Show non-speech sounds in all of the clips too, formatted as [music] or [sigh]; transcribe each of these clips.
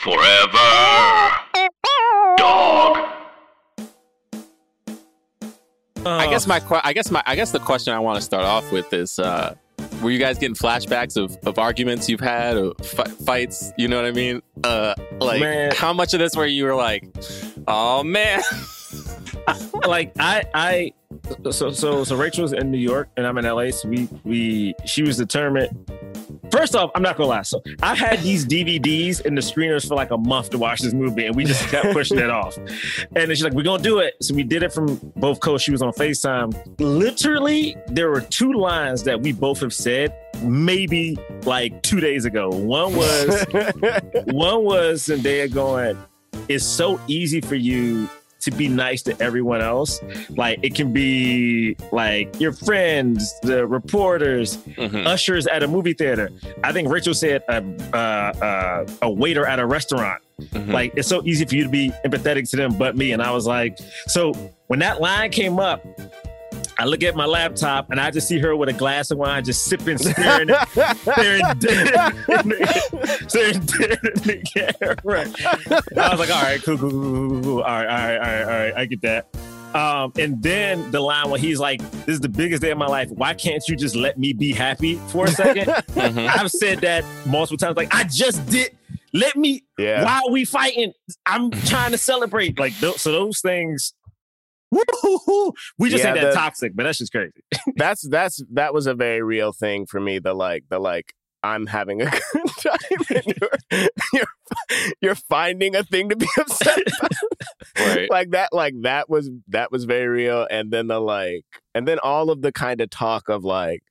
Forever. Dog. I guess my que- I guess my I guess the question I want to start off with is uh were you guys getting flashbacks of, of arguments you've had or fi- fights you know what I mean uh like Man. how much of this where you were like oh man [laughs] like I I so so so Rachel's in New York and I'm in LA. So we we she was determined. First off, I'm not gonna lie. So I had these DVDs in the screeners for like a month to watch this movie, and we just kept pushing it off. And then she's like, "We're gonna do it." So we did it from both coasts. She was on Facetime. Literally, there were two lines that we both have said maybe like two days ago. One was [laughs] one was Zendaya going, it's so easy for you to be nice to everyone else. Like it can be like your friends, the reporters, Mhm. ushers at a movie theater. I think Rachel said a, uh, uh, a waiter at a restaurant. Mhm. Like it's so easy for you to be empathetic to them, but me. And I was like, so when that line came up, I look at my laptop and I just see her with a glass of wine, just sipping, staring, staring [laughs] dead, staring dead in the camera. I was like, all right, cool, cool, cool, cool. All right, all right, all right, all right. I get that. Um, and then the line where he's like, "This is the biggest day of my life. Why can't you just let me be happy for a 2nd [laughs] Mhm. I've said that multiple times. Like, I just did. Let me. yeah. Why are we fighting? I'm trying to celebrate. Like, tho- so those things. Woo-hoo-hoo. We just Yeah, ain't that the- toxic, but that's just crazy. [laughs] that's that's that was a very real thing for me. The like the like I'm having a [laughs] good time and you're [laughs] you're, you're finding a thing to be upset about. Right. like that like that was that was very real and then the like and then all of the kind of talk of like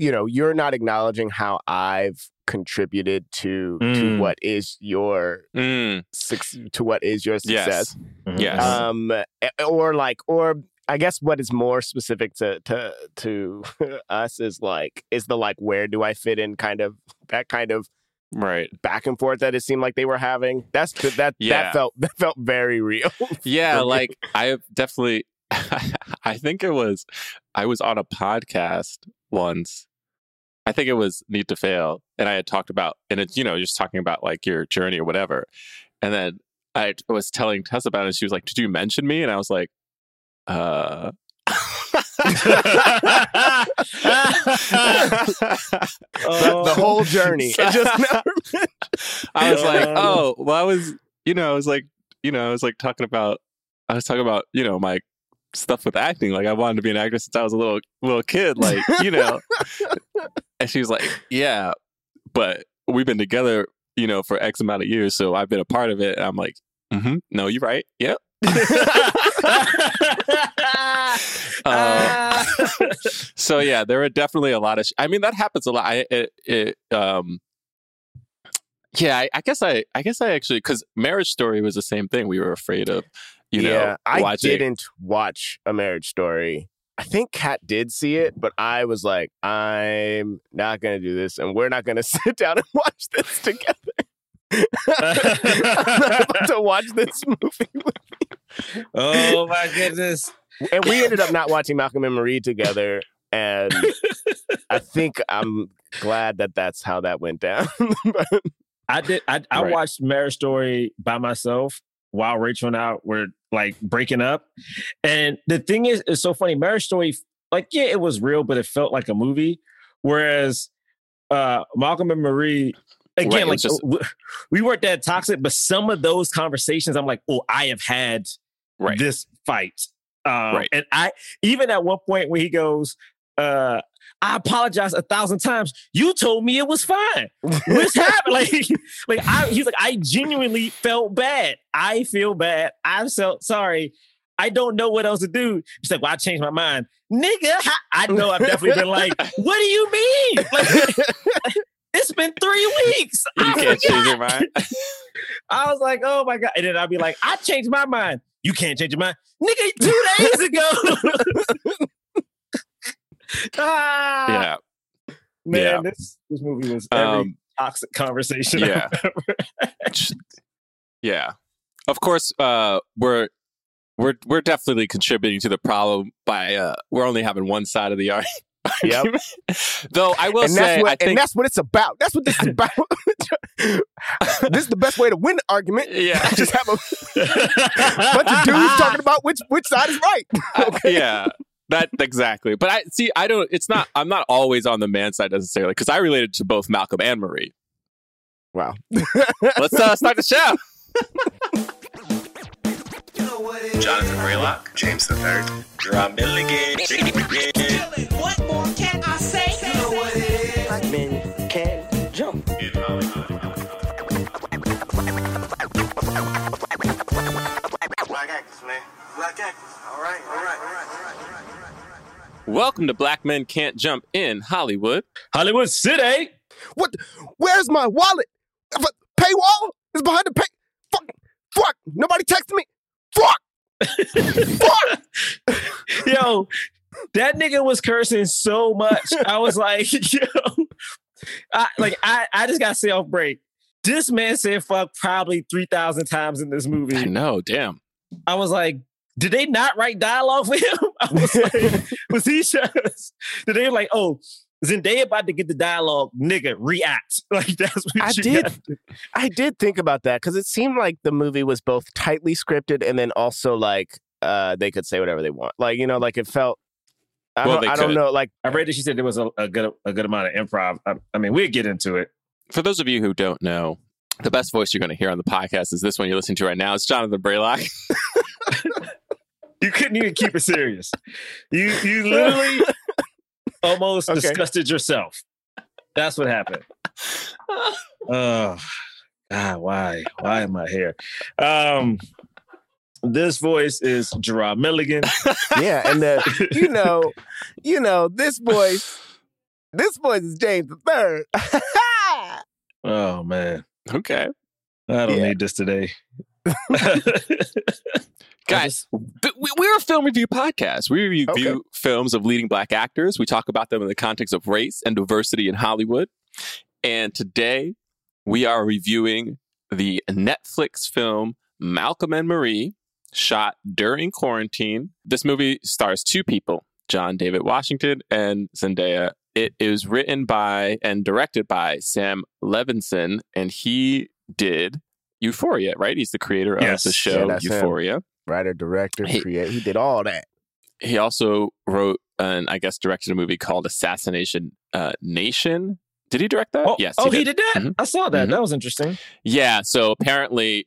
you know you're not acknowledging how I've contributed to to Mm. what is your Mm, suc- to what is your success yes yes um or like or i guess what is more specific to to to [laughs] us is like is the like where do i fit in kind of that kind of right back and forth that it seemed like they were having that's that Yeah. that felt [laughs] that felt very real [laughs] Yeah, like I definitely I think it was I was on a podcast once. I think it was Need to Fail. And I had talked about and it's, you know, just talking about like your journey or whatever. And then I was telling Tess about it and she was like, Did you mention me? And I was like, uh the, [laughs] the whole journey [laughs] it just [laughs] never I was like, oh, well, I was, you know, I was like, you know, I was like talking about, I was talking about, you know, my stuff with acting. Like I wanted to be an actor since I was a little little kid. Like you know, [laughs] and she was like, yeah, but we've been together, you know, for X amount of years, so I've been a part of it. And I'm like, mm-hmm, no, you're right. Yep. [laughs] [laughs] Uh, so yeah, there are definitely a lot of. Sh- I mean, that happens a lot. I it, it um. Yeah, I, I guess I I guess I actually because Marriage Story was the same thing. We were afraid of, you know, yeah i didn't watch a marriage story i think kat did see it but i was like i'm not gonna do this and we're not gonna [laughs] sit down and watch this together [laughs] i'm not about to watch this [laughs] movie with oh my goodness. and we ended up not watching Malcolm and Marie together. And I think I'm glad that that's how that went down. But I did. I, I Right. watched Marriage Story by myself while Rachel and I were like breaking up. And the thing is, it's so funny. Marriage Story, like, yeah, it was real, but it felt like a movie. Whereas uh Malcolm and Marie, again, it like just- we weren't that toxic, but some of those conversations, I'm like, oh, I have had Right. this fight. Um, Right. And I even at one point when he goes, uh, I apologize a thousand times. You told me it was fine. What's [laughs] happened? Like, [laughs] like I he's like, I genuinely felt bad. I feel bad. I'm so sorry. I don't know what else to do. He's like, well, I changed my mind. Nigga, I know I've definitely been like, [laughs] what do you mean? Like, it's been three weeks. You I can't change your mind. I was like, oh my God. And then I'd be like, I changed my mind. You can't change your mind. Nigga, two days ago. Ah, yeah. man, yeah. this, this movie was every Um, toxic conversation. yeah. Yeah. Of course, uh, we're we're we're definitely contributing to the problem by uh, we're only having one side of the [laughs] ar- Yep. argument. Though I will and say, that's what I and that's what it's about. That's what this is about. [laughs] [laughs] this is the best way to win the argument. Yeah. Just have a bunch of dudes talking about which which side is right. I- yeah. That exactly, but I see. I don't. It's not. I'm not always on the man side necessarily because I related to both Malcolm and Marie. Wow. Let's uh, start the show. [laughs] Jonathan Braylock, James the Third, Drum Milligan. What more can I say? You know what it is. Black men can jump. Black actors, man. Black actors. All right, all right, all right, all right, all right. Welcome to Black Men Can't Jump in Hollywood. Hollywood City. What? Where's my wallet? Paywall is behind the pay. Fuck. Fuck. Nobody texted me. Fuck. Fuck. [laughs] Yo, that nigga was cursing so much. I was [laughs] like, [laughs] yo, I like I, I just got self break. This man said fuck probably 3,000 times in this movie. I movie. know. Damn. I was like, did they not write dialogue for him? [laughs] I was like, [laughs] was he just, did they like, oh, Zendaya about to get the dialogue, nigga, react. [laughs] Like that's what I you did. I did think about that because it seemed like the movie was both tightly scripted and then also like uh they could say whatever they want. Like you know, like it felt. I Well, don't, I don't know. Like I read that she said there was a, a good a good amount of improv. I, I mean, we'll get into it. For those of you who don't know, the best voice you're going to hear on the podcast is this one you're listening to right now. It's Jonathan Braylock. You couldn't even keep it serious. You you literally [laughs] almost Okay. disgusted yourself. That's what happened. [laughs] Oh God, why? Why am I here? Um this voice is Gerard Milligan. [laughs] yeah, and the you know, you know this voice. This voice is James the Third. Oh man. okay. I don't Yeah. need this today. [laughs] Guys, we're a film review podcast. We review Okay. films of leading black actors. We talk about them in the context of race and diversity in Hollywood. And today we are reviewing the Netflix film Malcolm and Marie, shot during quarantine. This movie stars two people, John David Washington and Zendaya. It is written by and directed by Sam Levinson, and he did Euphoria, right? He's the creator Yes. of the Yeah, show him. Euphoria. Writer, director, Hey. create. He did all that. He also wrote and I guess directed a movie called Assassination uh, Nation. Did he direct that? Oh, yes. oh, he did that. Mhm. I saw that. Mhm. That was interesting. Yeah. So apparently,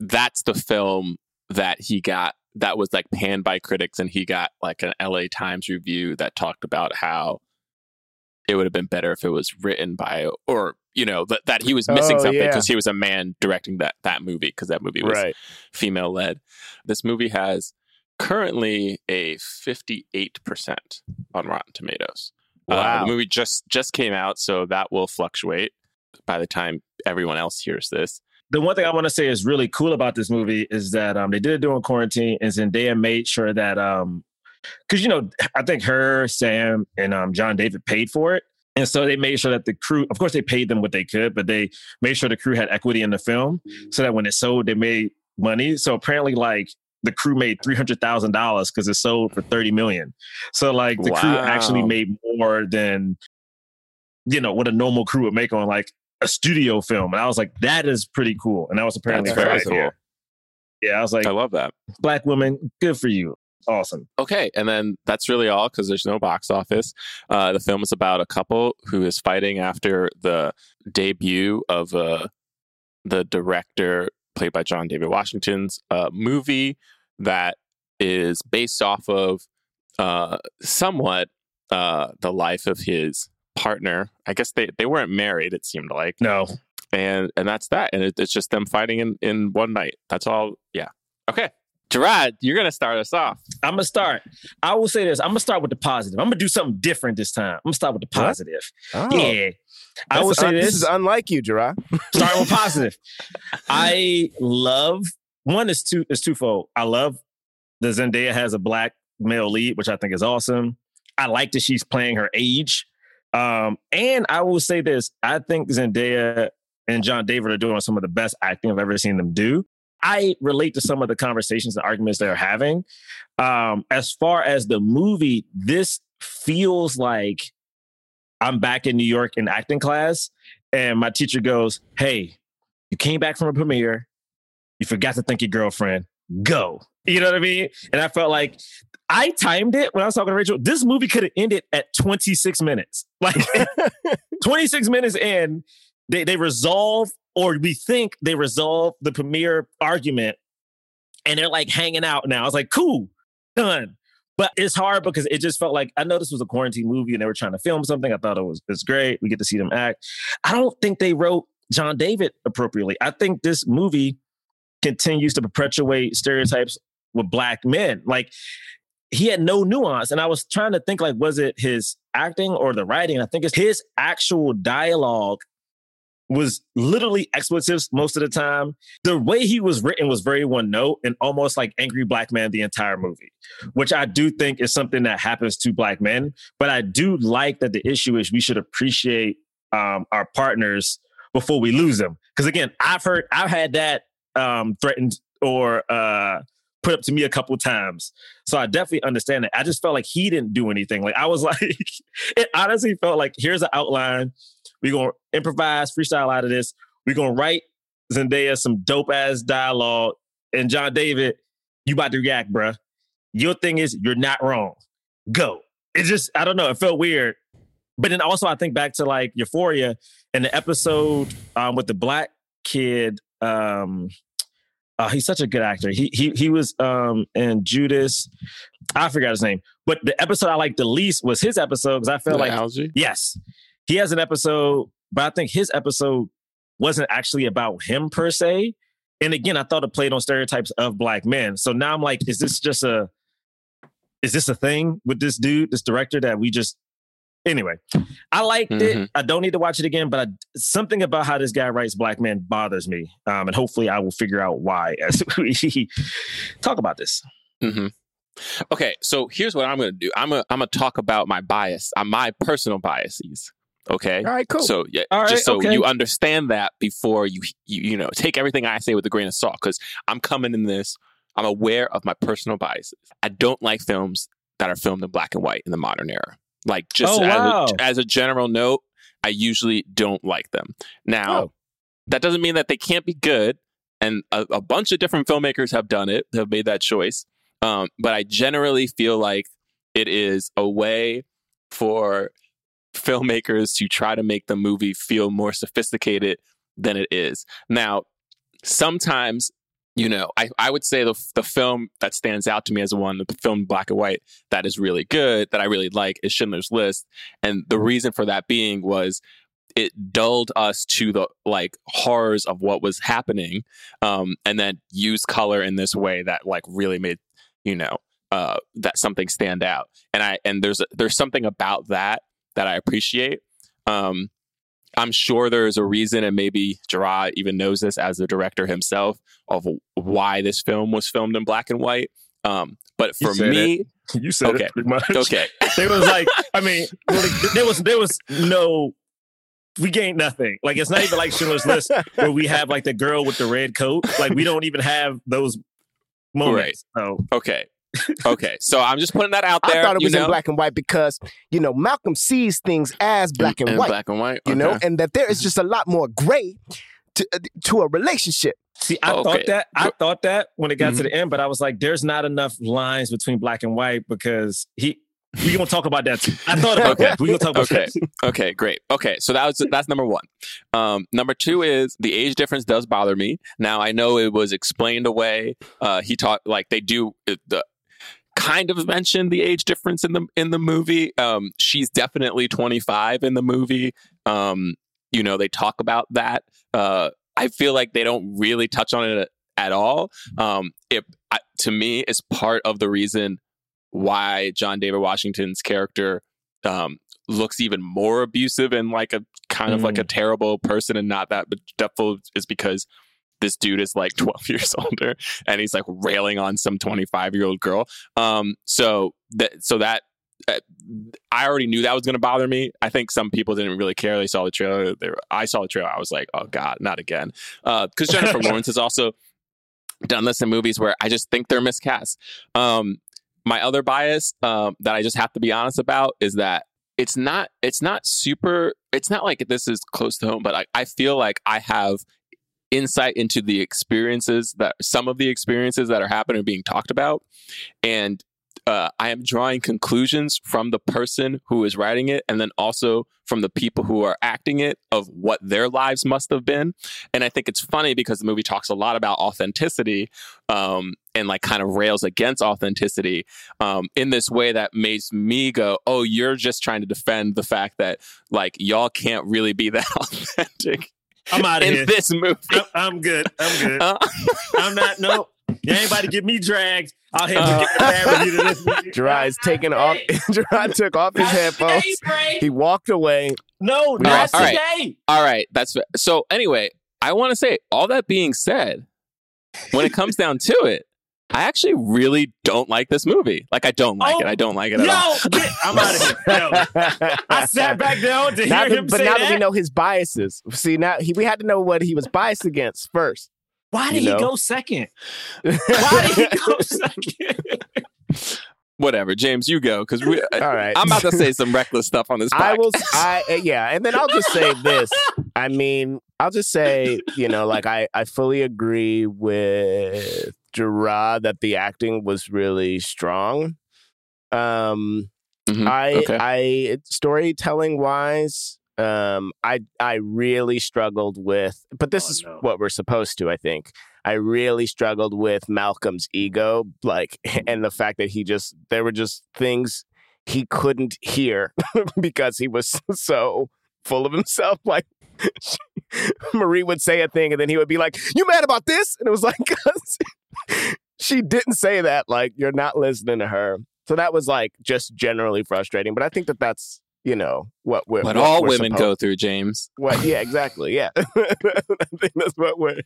that's the film that he got. That was like panned by critics, and he got like an LA Times review that talked about how it would have been better if it was written by, or you know, that, that he was missing Oh, something yeah. because he was a man directing that that movie because that movie was Right. female led. This movie has currently a 58% on Rotten Tomatoes. Uh, Wow. the movie just just came out, so that will fluctuate by the time everyone else hears this. the one thing I want to say is really cool about this movie is that um, they did it during quarantine, and Zendaya made sure that um, because you know I think her, Sam, and um, John David paid for it, and so they made sure that the crew, of course, they paid them what they could, but they made sure the crew had equity in the film, so that when it sold, they made money. So apparently, like the crew made three hundred thousand dollars because it sold for thirty million. So like the crew actually made more than you know what a normal crew would make on like a studio film. And I was like, that is pretty cool. And that was apparently That's her very idea. cool. Yeah, I was like, I love that. black woman, good for you. Awesome. Okay, and then that's really all because there's no box office. Uh, the film is about a couple who is fighting after the debut of uh, the director, played by John David Washington's uh, movie that is based off of uh, somewhat uh, the life of his partner. I guess they, they weren't married. It seemed like, No. and and that's that. And it, it's just them fighting in in one night. That's all. Yeah. Okay, Gerard, you're gonna start us off. I'm gonna start. I will say this. I'm gonna start with the positive. I'm gonna do something different this time. I'm gonna start with the positive. Oh, Yeah. I will say un- this. This is unlike you, Gerard. [laughs] starting with [laughs] positive. I love one is two is twofold. I love the Zendaya has a black male lead, which I think is awesome. I like that she's playing her age. Um, and I will say this: I think Zendaya and John David are doing some of the best acting I've ever seen them do. I relate to some of the conversations and arguments they're having. Um, as far as the movie, this feels like I'm back in New York in acting class, and my teacher goes, "Hey, you came back from a premiere, you forgot to thank your girlfriend. Go." You know what I mean? And I felt like I timed it when I was talking to Rachel. This movie could have ended at 26 minutes. [laughs] Like [laughs] 26 minutes in, they they resolve, or we think they resolve the premiere argument, and they're like hanging out now. I was like, cool, done. But it's hard because it just felt like I know this was a quarantine movie and they were trying to film something. I thought it was it's great. We get to see them act. I don't think they wrote John David appropriately. I think this movie continues to perpetuate stereotypes with black men. Like he had no nuance. And I was trying to think like, was it his acting or the writing? I think it's his actual dialogue was literally expletives most of the time. The way he was written was very one note and almost like angry black man the entire movie, which I do think is something that happens to black men. But I do like that the issue is we should appreciate um, our partners before we lose them. Because again, I've heard, I've had that um, threatened or uh, put up to me a couple times. So I definitely understand it. I just felt like he didn't do anything. Like I was [laughs] like, it honestly felt like here's an outline. We're gonna improvise, freestyle out of this. We're gonna write Zendaya some dope ass dialogue. And John David, you about to react, bruh. Your thing is you're not wrong. Go. It just, I don't know, it felt weird. But then also I think back to like Euphoria and the episode um, with the black kid. Um, uh, he's such a good actor. He he he was um in Judas. I forgot his name, but the episode I liked the least was his episode because I felt The like Algee. yes, he has an episode, but I think his episode wasn't actually about him per se. And again, I thought it played on stereotypes of black men. So now I'm like, is this just a is this a thing with this dude, this director that we just anyway? I liked Mhm. it. I don't need to watch it again, but I, something about how this guy writes black men bothers me. Um, and hopefully I will figure out why as [laughs] we talk about this. hmm Okay, so here's what I'm going to do. I'm going I'm to talk about my bias, uh, my personal biases. Okay. All right, cool. So yeah, All right, just so okay. you understand that before you you you know take everything I say with a grain of salt because I'm coming in this. I'm aware of my personal biases. I don't like films that are filmed in black and white in the modern era. Like just Oh, as, wow. a, as a general note, I usually don't like them. Now, Oh. that doesn't mean that they can't be good, and a, a bunch of different filmmakers have done it, have made that choice. Um, but I generally feel like it is a way for filmmakers to try to make the movie feel more sophisticated than it is. Now, sometimes, you know, I, I would say the, the film that stands out to me as one, the film black and white that is really good, that I really like, is Schindler's List. And the reason for that being was it dulled us to the like horrors of what was happening um, and then used color in this way that like really made you know uh, that something stand out and i and there's there's something about that that i appreciate um, i'm sure there's a reason and maybe gerard even knows this as the director himself of why this film was filmed in black and white um, but for me [laughs] You said Okay. it pretty much. okay [laughs] There was like, I mean, [laughs] really, there was there was no. We gained nothing. Like it's not even like Schindler's List where we have like the girl with the red coat. Like we don't even have those moments. So okay okay so i'm just putting that out there I thought it you was know in black and white because you know Malcolm sees things as black and In white. black and white you know, and that there is just a lot more gray to uh, to a relationship. see, I Okay. thought that I thought that when it got to Mhm. the end, but I was like, there's not enough lines between black and white because he. We gonna talk about that too. I thought about Okay. that. We're gonna talk about Okay. that. Okay, great. Okay, so that was that's number one. Um, number two is the age difference does bother me. Now I know it was explained away. Uh, he taught like they do uh, the kind of mentioned the age difference in the in the movie. Um, she's definitely 25 in the movie. Um, you know they talk about that. Uh, I feel like they don't really touch on it at all. Um, it I, to me is part of the reason why John David Washington's character um, looks even more abusive and like a kind of like a terrible person and not that depthful is because this dude is like [laughs] 12 years older and he's like railing on some 25 year old girl um so that so that uh, I already knew that was going to bother me. I think some people didn't really care. They saw the trailer. They were, I saw the trailer. I was like, "Oh God, not again!" Because Jennifer [laughs] Lawrence has also done this in movies where I just think they're miscast. Um, my other bias um, that I just have to be honest about is that it's not it's not super it's not like this is close to home, but I, I feel like I have insight into the experiences that some of the experiences that are happening are being talked about, and uh, I am drawing conclusions from the person who is writing it, and then also from the people who are acting it of what their lives must have been. And I think it's funny because the movie talks a lot about authenticity um, and like kind of rails against authenticity um, in this way that makes me go, "Oh, you're just trying to defend the fact that like y'all can't really be that [laughs] authentic." I'm out of in here. this movie. I'm, I'm good. I'm good. Uh, I'm not. No, [laughs] you ain't about to get me dragged. I'll have to Uh, get the bad review to this [laughs] movie. Gerard's taking off. [laughs] Gerard took off his headphones. He walked away. No, right, not All right. all right, that's so. Anyway, I want to say all that being said, when it comes down to it, I actually really don't like this movie. Like, I don't like Oh, it. I don't like it at Yo, all. get, I'm out of here. [laughs] I sat back down to Now hear that- him but say now that. that we know his biases, see now he, we had to know what he was biased against first. Why you did he go second? [laughs] Why did he go second? Whatever, James, you go because we. All right, I'm about to say some reckless stuff on this. Podcast. [laughs] I will. I uh, yeah, and then I'll just say this. I mean, I'll just say, you know, like I I fully agree with Gerard that the acting was really strong. Um, Mhm, I okay. I storytelling wise, um, I I really struggled with, but this Oh, is no. what we're supposed to. I think I really struggled with Malcolm's ego, like, [laughs] and the fact that he just there were just things he couldn't hear [laughs] because he was [laughs] so full of himself. [laughs] Like Marie would say a thing, and then he would be like, "You mad about this?" And it was like, [laughs] she didn't say that. Like, you're not listening to her. So that was like just generally frustrating. But I think that that's you know what we're what what all we're women supposed- go through, James. What? Yeah, exactly. Yeah, [laughs] I think that's what we're.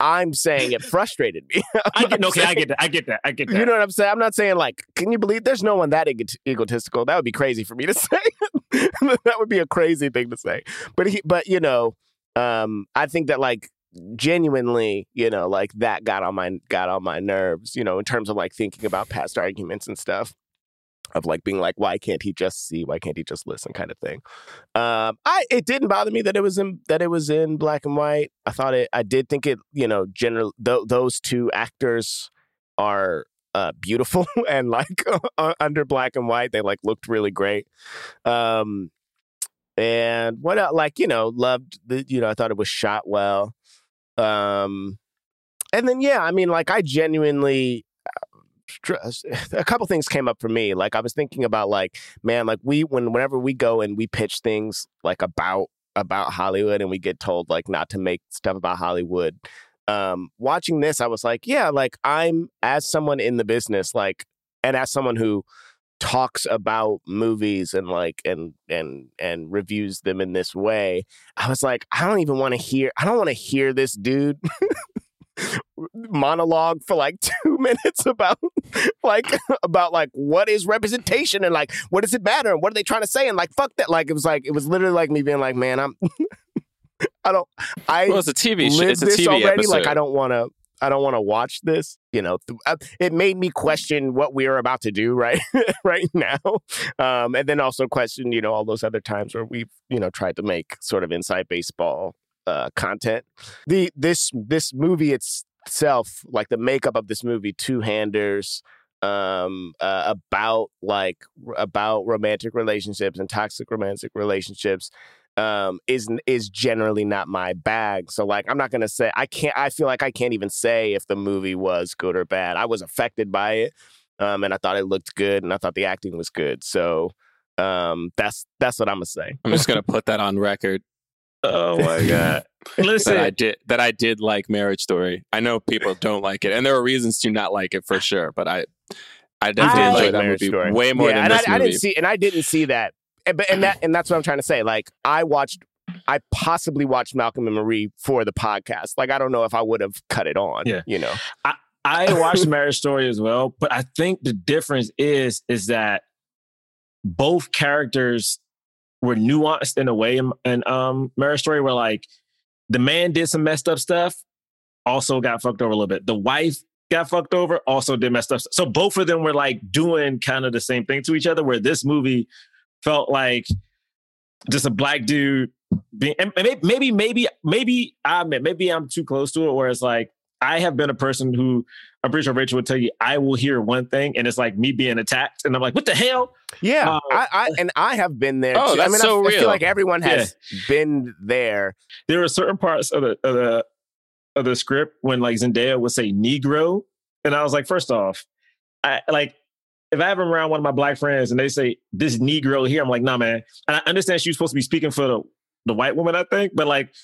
I'm saying it frustrated me. [laughs] I get, okay, I get that. I get that. I get that. You know what I'm saying? I'm not saying like, can you believe there's no one that ego- egotistical? That would be crazy for me to [laughs] say. [laughs] that would be a crazy thing to say. But he, but you know, um, I think that like genuinely, you know, like that got on my got on my nerves. You know, in terms of like thinking about past arguments and stuff. Of like being like, why can't he just see? Why can't he just listen? Kind of thing. Um, I it didn't bother me that it was in that it was in black and white. I thought it. I did think it. You know, general th- those two actors are uh, beautiful [laughs] and like under black and white they like looked really great um and what else like you know loved the you know i thought it was shot well um and then yeah i mean like i genuinely [laughs] a couple things came up for me like i was thinking about like man like we when whenever we go and we pitch things like about about hollywood and we get told like not to make stuff about hollywood um watching this i was like yeah like i'm as someone in the business like and as someone who talks about movies and like and and and reviews them in this way i was like i don't even want to hear i don't want to hear this dude [laughs] monologue for like [laughs] two minutes about like [laughs] about like what is representation and like what does it matter and what are they trying to say and like fuck that like it was like it was literally like me being like man i'm [laughs] i don't i Well, it's a TV show. It's a TV already. episode. Like I don't want to. I don't want to watch this. You know, th- uh, it made me question what we are about to do right right now, um, and then also question you know all those other times where we've you know tried to make sort of inside baseball uh, content. The this this movie itself, like the makeup of this movie, two handers. Um, uh, about like r- about romantic relationships and toxic romantic relationships, um is is generally not my bag. So like i'm not gonna say i can't i feel like i can't even say if the movie was good or bad. I was affected by it um and i thought it looked good and i thought the acting was good. So um that's that's what i'm gonna say. I'm just gonna put that on record Oh my [laughs] god! Listen, that I did that I did like Marriage Story. I know people don't like it, and there are reasons to not like it for sure. But I, I definitely I enjoyed like that Marriage movie Story. way more yeah, than and this I, I didn't see and i didn't see that and, but, and that and that's what i'm trying to say like i watched i possibly watched malcolm and marie for the podcast like i don't know if i would have cut it on Yeah. you know I, I watched Marriage Story as well, but I think the difference is is that both characters were nuanced in a way in, in um Marriage Story where like the man did some messed up stuff, also got fucked over a little bit. The wife got fucked over also did messed up. So both of them were like doing kind of the same thing to each other. Where this movie felt like just a black dude being and maybe maybe maybe maybe I'm maybe I'm too close to it. Where it's like I have been a person who I'm pretty sure Rachel would tell you I will hear one thing and it's like me being attacked and I'm like, what the hell? Yeah, Uh, I, I and I have been there. Oh, too. that's I mean, so I, I feel like everyone has been there. There were certain parts of the of the of the script when like Zendaya would say Negro, and I was like, first off, I like if I have around one of my black friends and they say this Negro here, I'm like, nah, man. And I understand she was supposed to be speaking for the the white woman, I think, but like.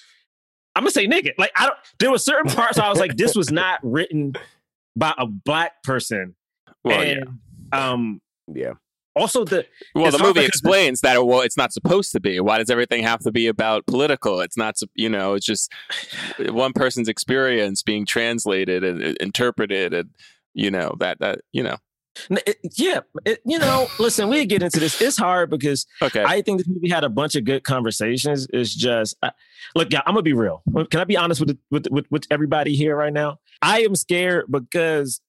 I'm gonna say nigga. Like I don't. There were certain parts I was like, this was not written by a black person. Well, yeah. um, Yeah, also the Well, the movie explains that. Well, it's not supposed to be. Why does everything have to be about political? It's not. You know, it's just [sighs] one person's experience being translated and uh, interpreted, and you know that that you know. It- yeah, it, you know, listen, we get into this. It's hard because Okay. I think this movie had a bunch of good conversations. It's just, I, look, yeah, I'm gonna be real. Can I be honest with, with with with everybody here right now? I am scared because,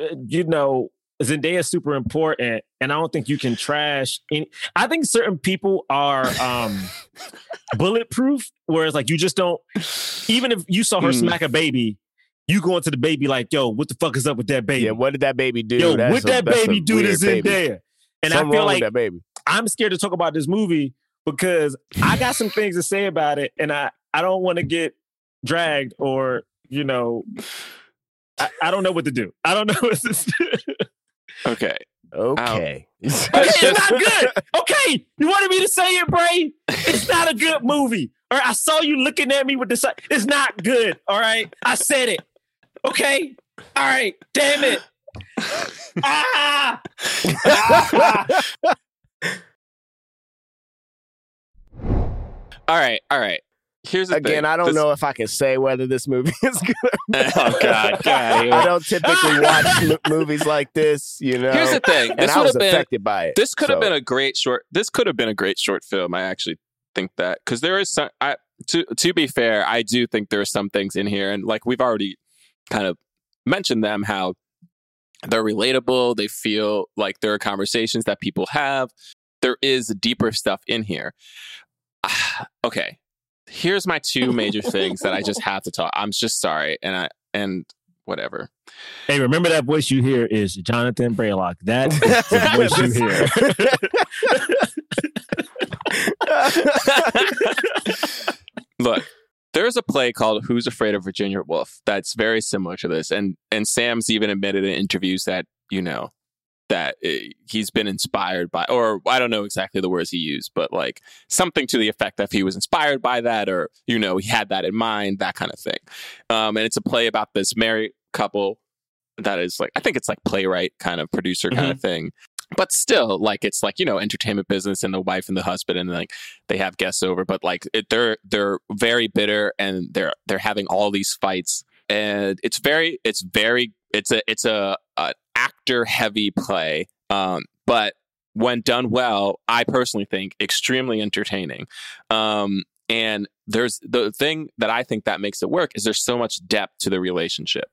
uh, you know, Zendaya is super important, and I don't think you can trash any. I think certain people are um [laughs] bulletproof, whereas like you just don't. Even if you saw her Hmm. smack a baby, you go into the baby like, yo, what the fuck is up with that baby? yeah. What did that baby do? Yo, That's what a- that a baby do to in there? And Something I feel like that baby. I'm scared to talk about this movie because I got some things to say about it, and I I don't want to get dragged or you know. I, I don't know what to do. I don't [laughs] know what to do. okay. Okay. [laughs] Okay, it's not good. Okay, you wanted me to say it, Bray? It's not a good movie. All right, I saw you looking at me with this. It's not good. All right, I said it. Okay, all right. Damn it. [laughs] Ah! Ah! [laughs] All right. All right. Here's the Again, thing. I don't This- know if I can say whether this movie [laughs] is good. oh God. God. I don't typically watch m- movies like this, you know. Here's the thing. and This I would was have been. affected by it. This could have been a great short. This could have been a great short film. I actually think that because there is some. I to to be fair, I do think there are some things in here, and like we've already kind of mentioned them how they're relatable. They feel like there are conversations that people have. There is deeper stuff in here. Ah, [sighs] okay, here's my two major things that I just [laughs] have to talk. I'm just sorry, and I and whatever. Hey, remember that voice you hear is Jonathan Braylock. That [laughs] is the voice you hear. Look, there's a play called Who's Afraid of Virginia Woolf that's very similar to this, and and Sam's even admitted in interviews that you know that uh, he's been inspired by, or I don't know exactly the words he used, but like something to the effect that he was inspired by that, or you know he had that in mind, that kind of thing. Um, and it's a play about this married couple that is like I think it's like playwright kind of producer kind of thing. But still, like it's like you know, entertainment business, and the wife and the husband, and like they have guests over. But like it, they're they're very bitter, and they're they're having all these fights, and it's very it's very it's a it's a an actor heavy play. Um, but when done well, I personally think extremely entertaining. Um, and there's the thing that I think that makes it work is there's so much depth to the relationship.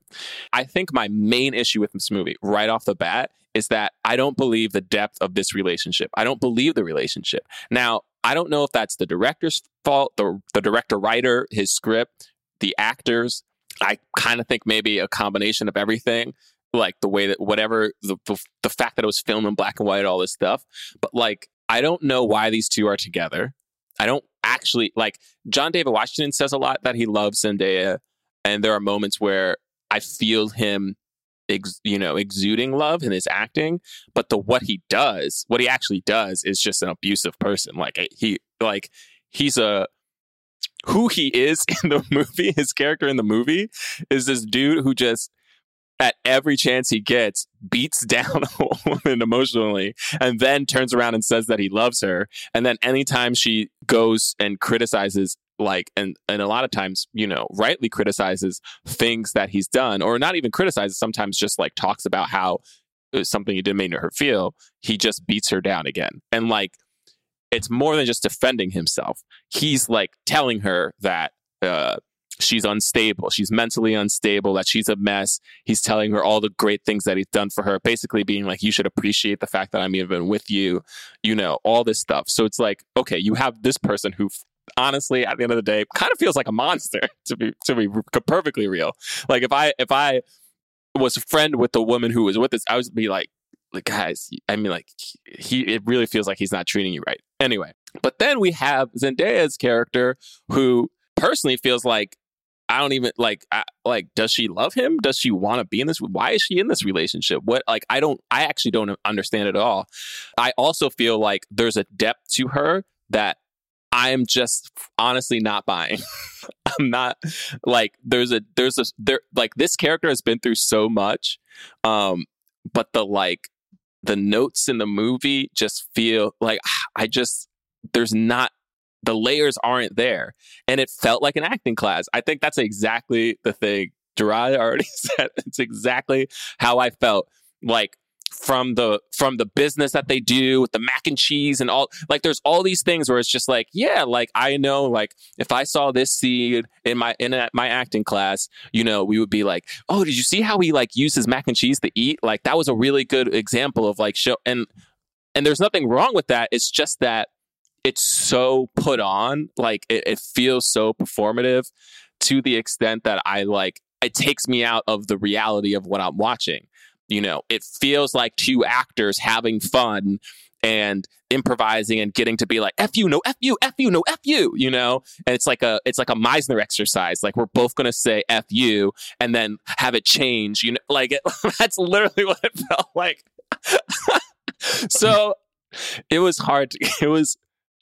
I think my main issue with this movie right off the bat is that I don't believe the depth of this relationship. I don't believe the relationship. Now, I don't know if that's the director's fault, the the director writer, his script, the actors. I kind of think maybe a combination of everything, like the way that whatever the, the the fact that it was filmed in black and white, all this stuff. But like, I don't know why these two are together. I don't actually like John David Washington says a lot that he loves Zendaya, and there are moments where I feel him, ex, you know, exuding love in his acting. But the what he does, what he actually does, is just an abusive person. Like eh, he, like he's a who he is [laughs] in the movie. His character in the movie is this dude who just at every chance he gets beats [laughs] down a woman emotionally and then turns around and says that he loves her and then anytime she goes and criticizes like and and a lot of times you know rightly criticizes things that he's done or not even criticizes sometimes just like talks about how was something he did make her feel he just beats her down again and like it's more than just defending himself he's like telling her that uh she's unstable. She's mentally unstable, that she's a mess. He's telling her all the great things that he's done for her, basically being like, you should appreciate the fact that I'm even with you, you know, all this stuff. So it's like, okay, you have this person who honestly at the end of the day kind of feels like a monster [laughs] to be to be perfectly real. Like if I if I was a friend with the woman who was with us, I would be like, like guys, I mean like he it really feels like he's not treating you right. Anyway, but then we have Zendaya's character who personally feels like I don't even like I, like does she love him? Does she want to be in this? Why is she in this relationship? What like I don't I actually don't understand it at all. I also feel like there's a depth to her that I am just honestly not buying. [laughs] I'm not like there's a there's a there like this character has been through so much um but the like the notes in the movie just feel like I just there's not the layers aren't there. And it felt like an acting class. I think that's exactly the thing Gerard already [laughs] said. It's exactly how I felt. Like from the from the business that they do with the mac and cheese and all like there's all these things where it's just like yeah like i know like if i saw this seed in my in a, my acting class you know we would be like oh did you see how he like uses mac and cheese to eat? Like that was a really good example of like show and and there's nothing wrong with that. It's just that it's so put on like it, it feels so performative to the extent that i like it takes me out of the reality of what i'm watching you know it feels like two actors having fun and improvising and getting to be like f you no f you f you no f you you know and it's like a it's like a meisner exercise like we're both to say f you and then have it change you know like it, [laughs] that's literally what it felt like [laughs] so it was hard to, [laughs] it was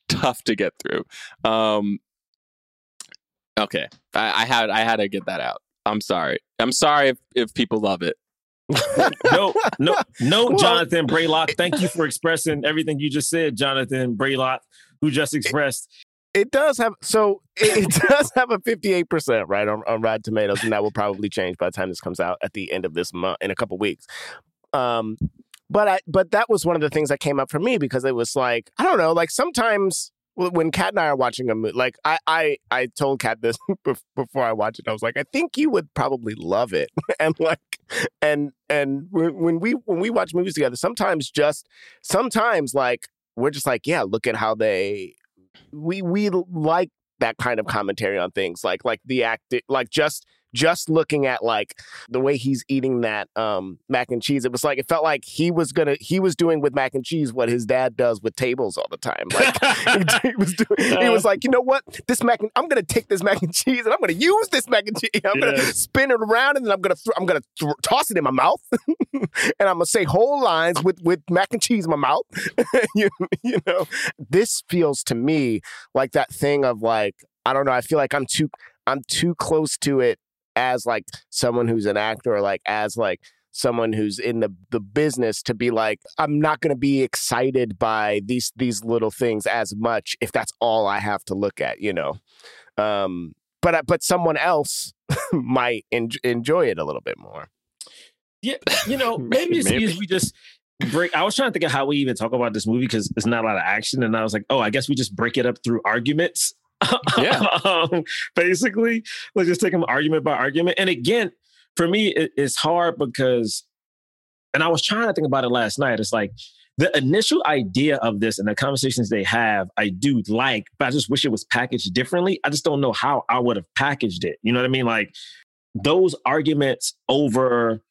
tough to get through. Um, okay, I, I had I had to get that out. I'm sorry. I'm sorry if, if people love it. No, no, no, well, Jonathan Braylock. Thank you for expressing everything you just said, Jonathan Braylock, who just expressed. It, it does have so it, it [laughs] does have a 58% right on, on Rotten Tomatoes, and that will probably change by the time this comes out at the end of this month in a couple weeks. Um, but I, but that was one of the things that came up for me because it was like I don't know, like sometimes when Kat and I are watching a movie, like I I I told Kat this [laughs] before I watched it, I was like, I think you would probably love it, [laughs] and like and and when we when we watch movies together, sometimes just sometimes like we're just like, yeah, look at how they we we like that kind of commentary on things like like the act like just just looking at like the way he's eating that um, mac and cheese, it was like it felt like he was gonna he was doing with mac and cheese what his dad does with tables all the time. Like [laughs] [laughs] he, was doing, he was like, you know what, this mac and, I'm gonna take this mac and cheese and I'm gonna use this mac and cheese. [laughs] I'm gonna spin it around and then I'm gonna th- I'm gonna th- toss it in my mouth and I'm gonna say whole lines with with mac and cheese in my mouth. you, you know, this feels to me like that thing of like I don't know. I feel like I'm too I'm too close to it as like someone who's an actor or like as like someone who's in the the business to be like I'm not going to be excited by these these little things as much if that's all I have to look at, you know. Um but but someone else [laughs] might en- enjoy it a little bit more. Yeah, you know, [laughs] maybe it's maybe. we just break. I was trying to think of how we even talk about this movie because it's not a lot of action, and I was like, oh, I guess we just break it up through arguments yeah. [laughs] um, basically, let's just take them argument by argument. And again, for me, it, it's hard because, and I was trying to think about it last night. It's like the initial idea of this and the conversations they have, I do like, but I just wish it was packaged differently. I just don't know how I would have packaged it. You know what I mean? Like those arguments over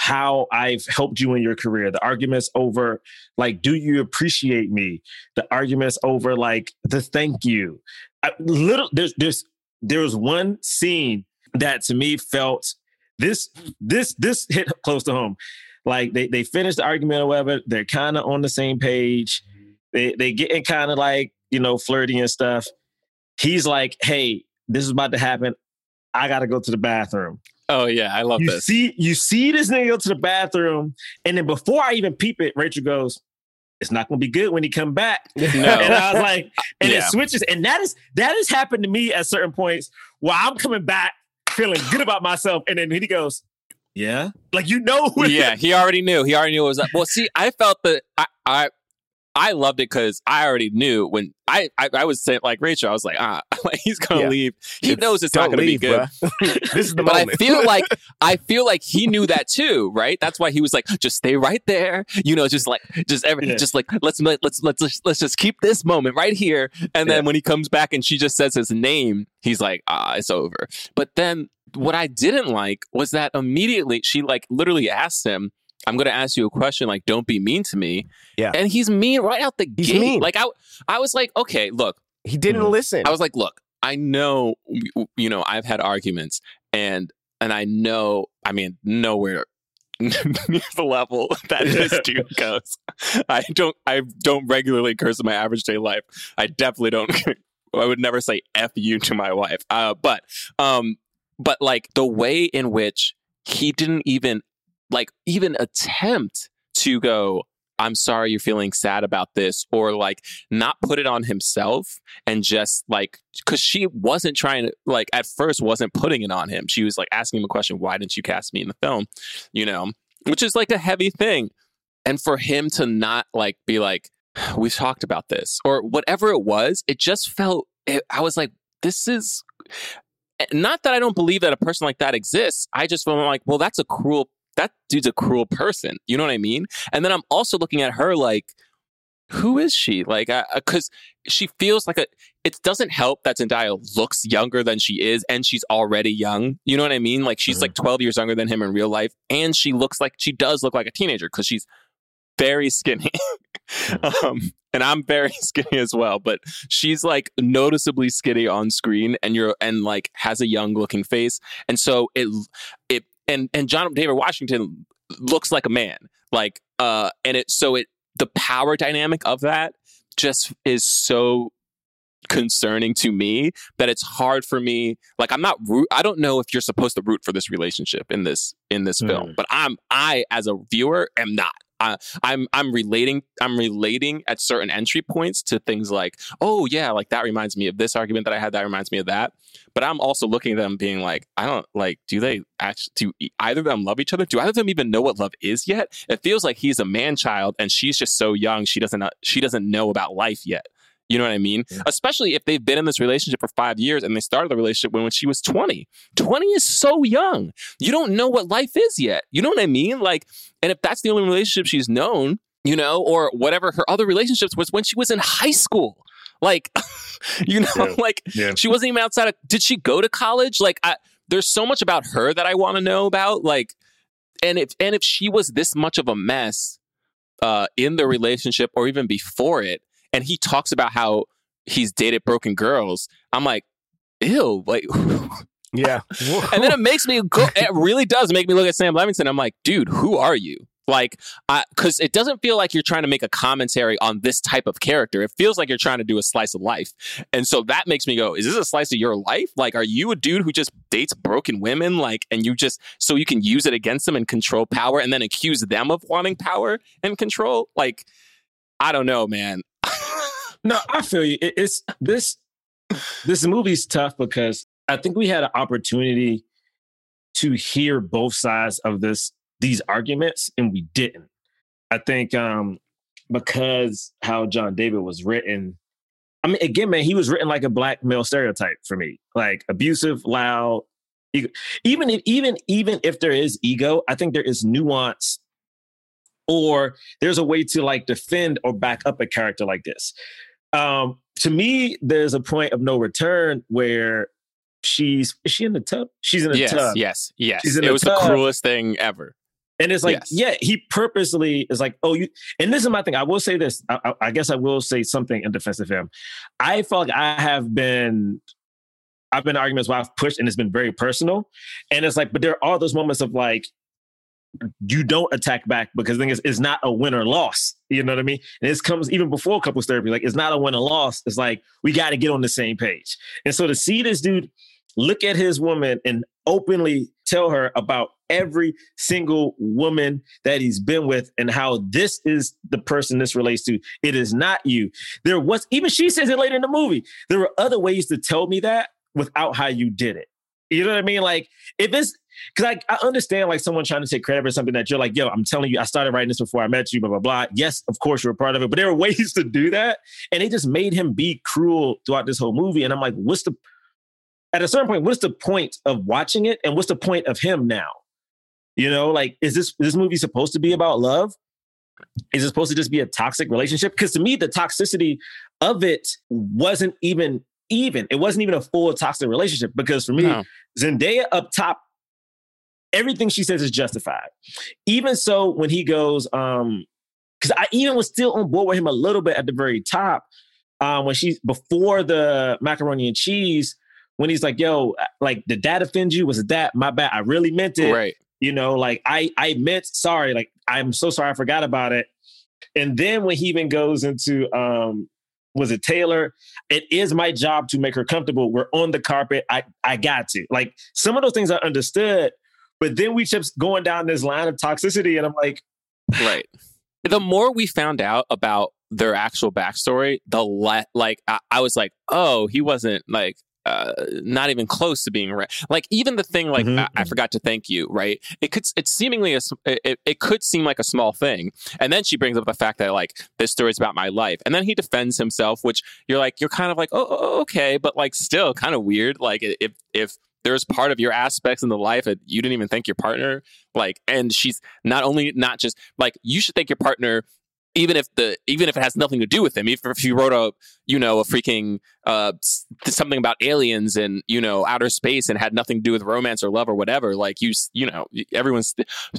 how I've helped you in your career, the arguments over like, do you appreciate me? The arguments over like the thank you. I, little there's there's there was one scene that to me felt this this this hit [laughs] close to home. Like they they finished the argument or whatever, they're kind of on the same page. They they getting kind of like, you know, flirty and stuff. He's like, hey, this is about to happen. I gotta go to the bathroom. Oh yeah, I love you this. See, you see this nigga go to the bathroom, and then before I even peep it, Rachel goes, "It's not gonna be good when he come back." No. [laughs] [laughs] and I was like, and yeah. it switches, and that is that has happened to me at certain points where I'm coming back feeling good about myself, and then he goes, "Yeah," like you know, yeah, he already knew. He already knew it was. That. Well, see, I felt that I, I I loved it because I already knew when I, I I was saying like Rachel, I was like, ah, [laughs] he's gonna Yeah. leave. He It's- knows it's not gonna leave, be good. [laughs] this is the [laughs] but moment. I feel like I feel like he knew that too, right? That's why he was like, just stay right there, you know, just like just every Yeah. just like let's let's let's let's let's just keep this moment right here. And then when he comes back and she just says his name, he's like, ah, it's over. But then what I didn't like was that immediately she like literally asked him. I'm going to ask you a question. Like, don't be mean to me. Yeah. And he's mean right out the He's gate. mean. Like, I, I was like, okay, look, he didn't Mhm. listen. I was like, look, I know, you know, I've had arguments, and and I know, I mean, nowhere [laughs] near the level that [laughs] this dude goes. I don't, I don't regularly curse in my average day life. I definitely don't. [laughs] I would never say "f you" to my wife. Uh, but, um, but like the way in which he didn't even, like, even attempt to go. I'm sorry you're feeling sad about this, or like not put it on himself and just like because she wasn't trying to like at first wasn't putting it on him. She was like asking him a question why didn't you cast me in the film? You know? Which is like a heavy thing. And for him to not like be like we've talked about this or whatever it was it just felt it, i was like this is eh, not that i don't believe that a person like that exists. I just feel like well that's a cruel that dude's a cruel person you know what i mean and then i'm also looking at her like who is she like because she feels like a it doesn't help that Zendaya looks younger than she is and she's already young. You know what I mean? Like she's like 12 years younger than him in real life and she looks like she does look like a teenager because she's very skinny. [laughs] um and I'm very [laughs] skinny as well, but she's like noticeably skinny on screen and you're and like has a young looking face. And so it it and and John David Washington looks like a man. Like uh and it so it the power dynamic of that just is so concerning to me that it's hard for me like i'm not root i don't know if you're supposed to root for this relationship in this in this film but i'm i as a viewer am not I, I'm I'm relating I'm relating at certain entry points to things like oh yeah like that reminds me of this argument that I had that reminds me of that. But I'm also looking at them being like I don't like do they actually do either of them love each other? Do either of them even know what love is yet? It feels like he's a man child and she's just so young she doesn't uh, she doesn't know about life yet you know what I mean? Especially if they've been in this relationship for five years and they started the relationship when, when she was 20. 20 is so young. You don't know what life is yet. You know what I mean? Like, and if that's the only relationship she's known, you know, or whatever her other relationships was when she was in high school. Like, [laughs] you know, Yeah. like Yeah. she wasn't even outside of, did she go to college? Like, I, there's so much about her that I want to know about. Like, and if, and if she was this much of a mess, uh, in the relationship or even before it, and he talks about how he's dated broken girls. I'm like, ew, like, [laughs] yeah. [laughs] and then it makes me [laughs] go. It really does make me look at Sam Levinson. I'm like, dude, who are you? Like, because it doesn't feel like you're trying to make a commentary on this type of character. It feels like you're trying to do a slice of life, and so that makes me go, is this a slice of your life? Like, are you a dude who just dates broken women, like, and you just so you can use it against them and control power, and then accuse them of wanting power and control? Like, I don't know, man. No, I feel you. It, it's this this movie's tough because I think we had an opportunity to hear both sides of this these arguments and we didn't. I think um because how John David was written. I mean, again, man, he was written like a black male stereotype for me, like abusive, loud. ego- Even if, even even if there is ego, I think there is nuance, or there's a way to like defend or back up a character like this. Um, to me, there's a point of no return where she's is she in the tub? She's in the yes, tub. yes, yes. In It was tub. the cruelest thing ever. And it's like, Yes. yeah, he purposely is like, oh, you. And this is my thing. I will say this. I, I, I guess I will say something in defense of him. I felt like I have been, I've been arguments where I've pushed, and it's been very personal. And it's like, but there are all those moments of like, you don't attack back because the thing is, it's not a win or loss. You know what I mean? And this comes even before couples therapy. Like, it's not a win or loss. It's like we got to get on the same page. And so to see this dude look at his woman and openly tell her about every single woman that he's been with and how this is the person this relates to. It is not you. There was, even she says it later in the movie, there were other ways to tell me that without how you did it. You know what I mean? Like if it's because I, I understand like someone trying to take credit for something that you're like, yo, I'm telling you, I started writing this before I met you, blah, blah, blah. Yes, of course you're a part of it, but there are [laughs] ways to do that. And they just made him be cruel throughout this whole movie. And I'm like, what's the at a certain point, what's the point of watching it? And what's the point of him now? You know, like, is this is this movie supposed to be about love? Is it supposed to just be a toxic relationship? Because to me, the toxicity of it wasn't even even. It wasn't even a full toxic relationship. Because for me, No. Zendaya up top, everything she says is justified. Even so, when he goes, um, because I even was still on board with him a little bit at the very top. Um, when she's before the macaroni and cheese, when he's like, yo, like, did that offend you? Was it that? My bad. I really meant it Right. you know like i i meant sorry like i'm so sorry i forgot about it and then when he even goes into um was it taylor? It is my job to make her comfortable. We're on the carpet. I i got to. Like some of those things i understood but then we kept going down this line of toxicity and i'm like Right. The more we found out about their actual backstory, the le- like I, I was like, oh, he wasn't like uh not even close to being right. Like even the thing like Mhm. I, I forgot to thank you, right? It could it's seemingly a it, it could seem like a small thing, and then she brings up the fact that like this story's about my life, and then he defends himself, which you're like you're kind of like oh, oh okay, but like still kind of weird. Like if if there's part of your aspects in the life that you didn't even thank your partner like and she's not only not just like you should thank your partner even if the even if it has nothing to do with him even if you wrote a you know a freaking uh something about aliens and you know outer space and had nothing to do with romance or love or whatever like you you know everyone's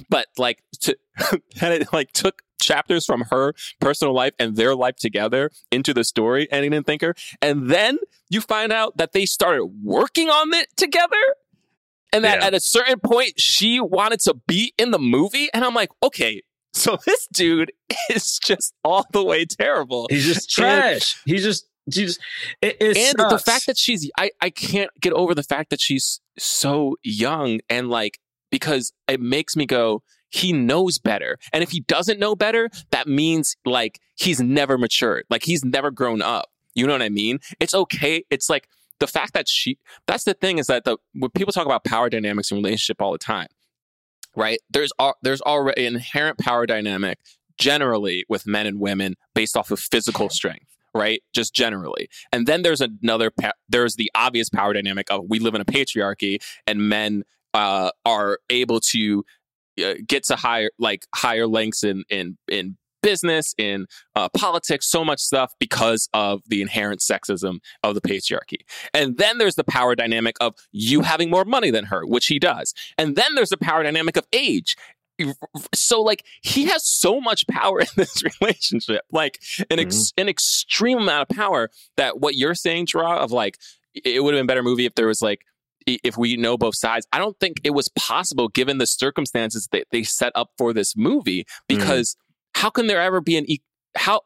but like to [laughs] and it like took chapters from her personal life and their life together into the story and he didn't think her and then you find out that they started working on it together and that Yeah. at a certain point she wanted to be in the movie and i'm like okay so this dude is just all the way terrible. He's just trash. He's just he's just it, it and the fact that she's I, I can't get over the fact that she's so young and like because it makes me go he knows better. And if he doesn't know better that means like he's never matured. Like he's never grown up. You know what i mean? It's okay. It's like the fact that she that's the thing is that the when people talk about power dynamics in relationship all the time right? There's al- there's already an inherent power dynamic generally with men and women based off of physical strength right? Just generally. And then there's another pa- there's the obvious power dynamic of we live in a patriarchy and men uh, are able to uh, get to higher like higher lengths in in in business in uh, politics so much stuff because of the inherent sexism of the patriarchy. And then there's the power dynamic of you having more money than her which he does. And then there's the power dynamic of age. So like he has so much power [laughs] in this relationship like an ex- an extreme amount of power that what you're saying Gerard, of like it would have been a better movie if there was like if we know both sides. I don't think it was possible given the circumstances that they set up for this movie because how can there ever be an e- how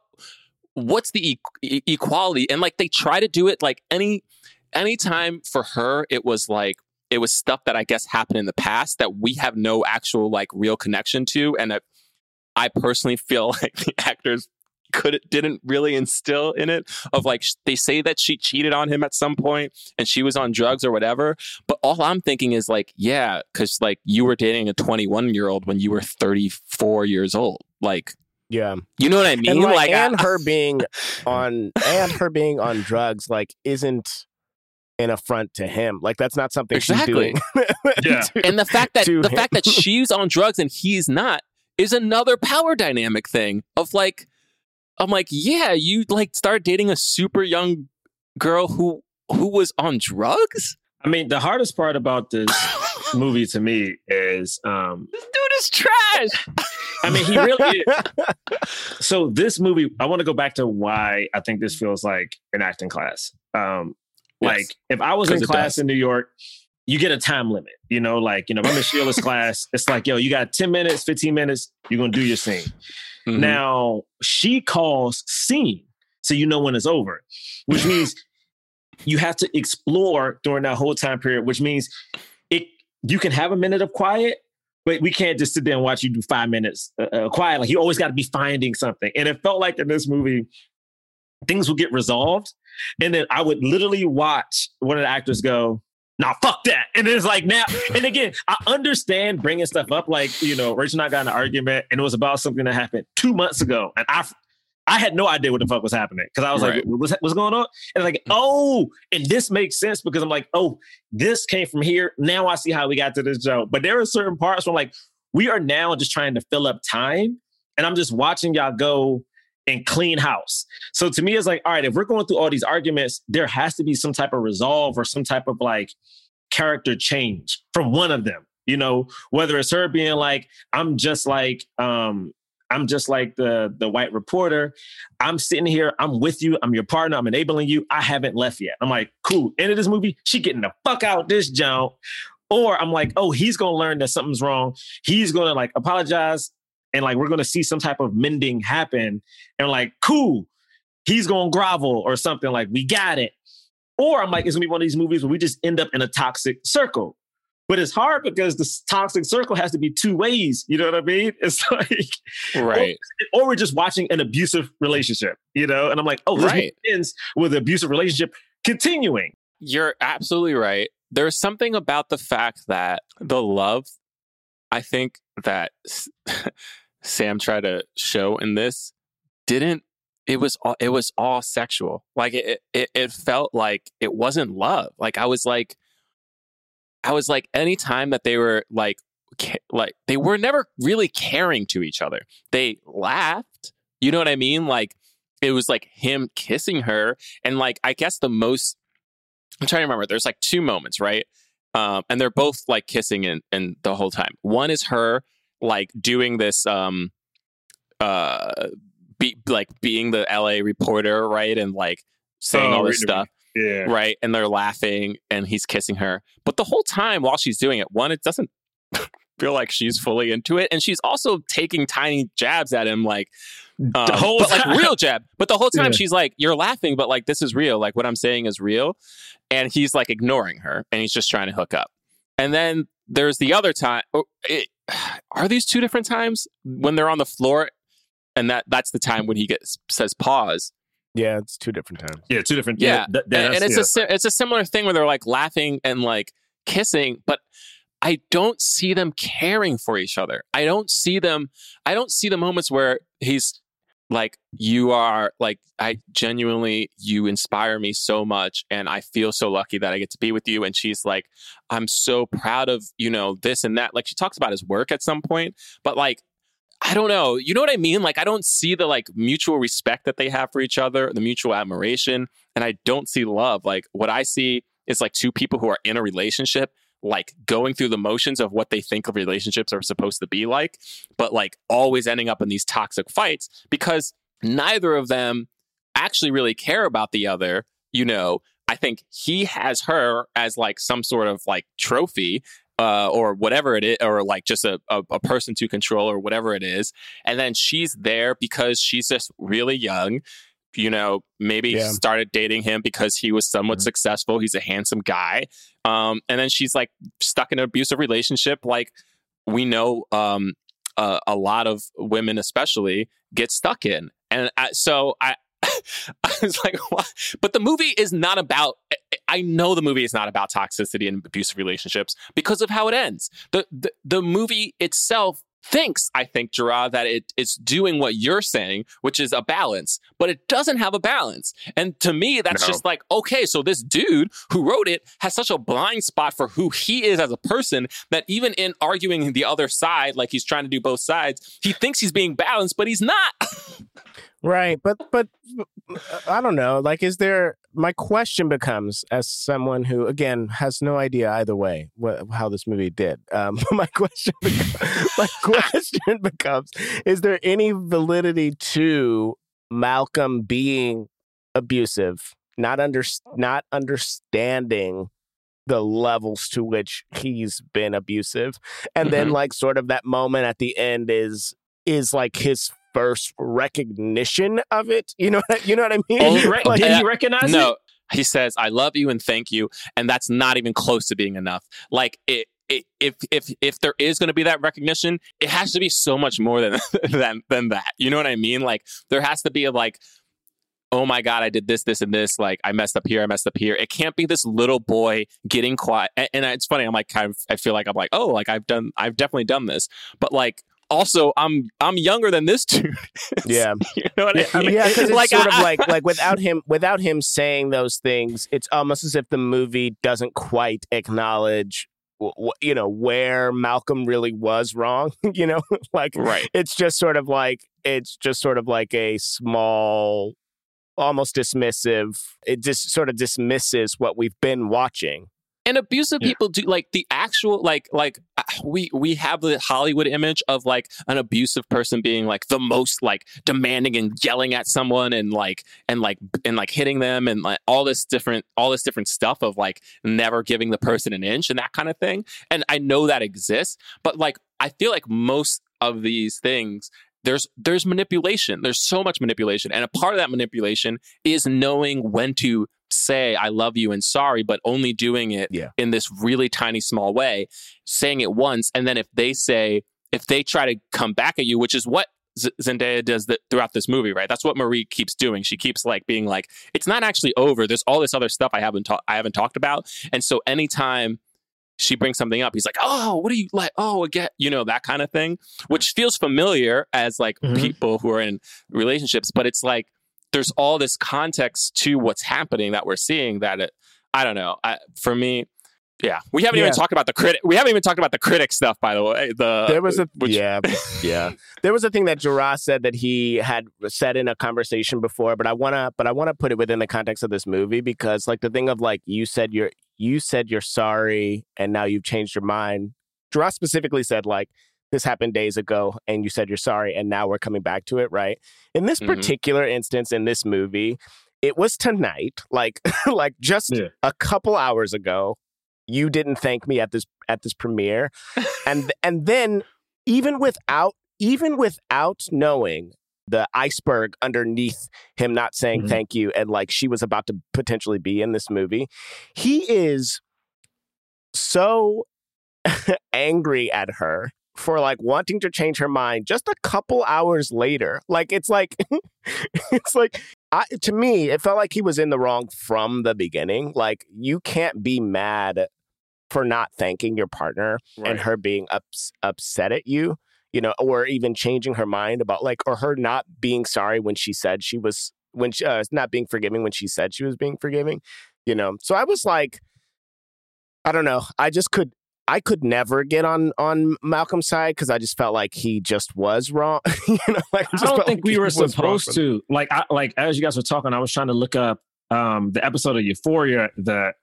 what's the e- equality? And like they try to do it like any any time for her it was like it was stuff that i guess happened in the past that we have no actual like real connection to and that i personally feel [laughs] like the actors could didn't really instill in it of like they say that she cheated on him at some point and she was on drugs or whatever but all i'm thinking is like yeah because like you were dating a 21 year old when you were 34 years old like Yeah. you know what i mean and like, I- and her being [laughs] on and her being on drugs like isn't an affront to him. Like that's not something Exactly. she's doing. [laughs] Yeah. to- and the fact that the him. fact that [laughs] she's on drugs and he's not is another power dynamic thing of like i'm like yeah you like start dating a super young girl who who was on drugs i mean the hardest part about this movie to me is um this dude is trash i mean he really so this movie i want to go back to why i think this feels like an acting class um Yes. like if i was in class does. in new york you get a time limit you know like you know if i'm in sheila's [laughs] class it's like yo you got 10 minutes 15 minutes you're gonna do your scene Mhm. now she calls scene so you know when it's over which means you have to explore during that whole time period which means it you can have a minute of quiet but we can't just sit there and watch you do five minutes uh, uh, quiet like you always got to be finding something and it felt like in this movie things would get resolved and then i would literally watch one of the actors go nah, fuck that. And it's like now, and again, I understand bringing stuff up. Like, you know, Rachel and I got an argument and it was about something that happened two months ago. And I, I had no idea what the fuck was happening because I was Right. like, what's, what's going on? And like, oh, and this makes sense because I'm like, oh, this came from here. Now I see how we got to this joke. But there are certain parts where I'm like, we are now just trying to fill up time. And I'm just watching y'all go and clean house. So to me, it's like, all right, if we're going through all these arguments, there has to be some type of resolve or some type of like character change from one of them. You know, whether it's her being like, I'm just like, um, I'm just like the the white reporter. I'm sitting here. I'm with you. I'm your partner. I'm enabling you. I haven't left yet. I'm like, cool. End of this movie. She getting the fuck out this jump. Or I'm like, oh, he's gonna learn that something's wrong. He's gonna like apologize, and like we're gonna see some type of mending happen. And like, cool. He's gonna grovel or something. Like we got it. Or I'm like, it's gonna be one of these movies where we just end up in a toxic circle. But it's hard because this toxic circle has to be two ways. You know what I mean? [laughs] It's like Right. or we're just watching an abusive relationship, you know? And I'm like, oh, this Right. ends with an abusive relationship continuing. You're absolutely right. There's something about the fact that the love, I think that [laughs] Sam tried to show in this didn't. It was all. It was all sexual. Like it. It, it felt like it wasn't love. Like I was like, I was like, anytime that they were like, like they were never really caring to each other. They laughed. You know what I mean? Like it was like him kissing her, and like I guess the most I'm trying to remember. There's like two moments, right? Um, and they're both like kissing and and the whole time. One is her like doing this, um, uh, be like being the LA reporter, right, and like saying Oh, all this stuff, Yeah. right? And they're laughing, and he's kissing her. But the whole time while she's doing it, one, it doesn't [laughs] feel like she's fully into it, and she's also taking tiny jabs at him, like um, whole but like real jab. But the whole time Yeah. she's like, "You're laughing, but like this is real. Like what I'm saying is real." And he's like ignoring her, and he's just trying to hook up. And then there's the other time. oh, It, [sighs] are these two different times when they're on the floor? And that that's the time when he gets says pause. Yeah, it's two different times. Yeah, two different. Yeah, th- and, and it's yeah. a si- it's a similar thing where they're like laughing and like kissing, but I don't see them caring for each other. I don't see them. I don't see the moments where he's like, "You are like, I genuinely, you inspire me so much, and I feel so lucky that I get to be with you." And she's like, "I'm so proud of you know this and that." Like she talks about his work at some point, but like. I don't know. You know what I mean? Like I don't see the like mutual respect that they have for each other, the mutual admiration, and I don't see love. Like what I see is like two people who are in a relationship, like going through the motions of what they think of relationships are supposed to be like, but like always ending up in these toxic fights because neither of them actually really care about the other. You know, I think he has her as like some sort of like trophy uh, or whatever it is, or like just a, a, a person to control or whatever it is. And then she's there because she's just really young. You know, maybe Yeah. started dating him because he was somewhat Mhm. successful. He's a handsome guy. Um, and then she's like stuck in an abusive relationship. Like we know um, uh, a lot of women, especially, get stuck in. And I, so I, [laughs] I was like, what? But the movie is not about. I know the movie is not about toxicity and abusive relationships because of how it ends. The the, the movie itself thinks, I think, Gerard, that it is doing what you're saying, which is a balance, but it doesn't have a balance. And to me, that's No. just like, okay, so this dude who wrote it has such a blind spot for who he is as a person that even in arguing the other side, like he's trying to do both sides, he thinks he's being balanced, but he's not. [laughs] Right, but but uh, I don't know. Like, is there? My question becomes, as someone who again has no idea either way what, how this movie did. Um, [laughs] my question, becomes, my [laughs] question becomes: Is there any validity to Malcolm being abusive, not under not understanding the levels to which he's been abusive, and then Mhm. like sort of that moment at the end is is like his first recognition of it. You know what [laughs] I, you know what I mean? Did he, [laughs] re- Like, did he recognize no, it? he says, "I love you and thank you," and that's not even close to being enough. Like it. it if if if there is going to be that recognition, it has to be so much more than [laughs] than than that. You know what I mean? Like there has to be a like oh my god, I did this, this, and this. Like I messed up here, I messed up here. It can't be this little boy getting quiet. And, and it's funny. I'm like kind of. I feel like I'm like, oh, like I've done. I've definitely done this. But like also, I'm I'm younger than this [laughs] dude. Yeah. [laughs] you know what I mean? yeah, because it's like sort I- of like like [laughs] without him without him saying those things, it's almost as if the movie doesn't quite acknowledge, w- w- you know, where Malcolm really was wrong. you know, like right. it's just sort of like it's just sort of like a small, almost dismissive. It just sort of dismisses what we've been watching. And abusive Yeah. people do like the actual like like uh, we we have the hollywood image of like an abusive person being like the most like demanding and yelling at someone and like and like and like hitting them and like all this different all this different stuff of like never giving the person an inch and that kind of thing and i know that exists but like i feel like most of these things there's there's manipulation there's so much manipulation and a part of that manipulation is knowing when to say i love you and sorry but only doing it Yeah. in this really tiny small way saying it once and then if they say if they try to come back at you which is what Z- Zendaya does th- throughout this movie, right? That's what Marie keeps doing. She keeps like being like, "It's not actually over. There's all this other stuff I haven't ta- I haven't talked about." And so anytime she brings something up, he's like, "Oh, what are you like? Oh, again, you know that kind of thing," which feels familiar as like Mhm. people who are in relationships, but it's like there's all this context to what's happening that we're seeing that it, I don't know. I, for me, yeah, we haven't Yeah. even talked about the critic. We haven't even talked about the critic stuff, by the way. The there was a which- yeah [laughs] yeah there was a thing that Gerard said that he had said in a conversation before but i want to but i want to put it within the context of this movie because like the thing of like you said you're you said you're sorry and now you've changed your mind Gerard specifically said like this happened days ago and you said you're sorry and now we're coming back to it right in this Mhm. particular instance in this movie it was tonight like [laughs] like just Yeah. a couple hours ago you didn't thank me at this at this premiere and [laughs] and then even without even without knowing the iceberg underneath him not saying Mhm. thank you and like she was about to potentially be in this movie. He is so [laughs] angry at her for like wanting to change her mind just a couple hours later. Like it's like [laughs] it's like I, to me it felt like he was in the wrong from the beginning. Like you can't be mad for not thanking your partner and her being ups, upset at you, you know, or even changing her mind about like, or her not being sorry when she said she was, when she, uh, not being forgiving when she said she was being forgiving, you know. So I was like, I don't know. I just could, I could never get on on Malcolm's side because I just felt like he just was wrong. [laughs] you know, like, I just don't think like we were supposed to. Like, I like as you guys were talking, I was trying to look up um the episode of Euphoria that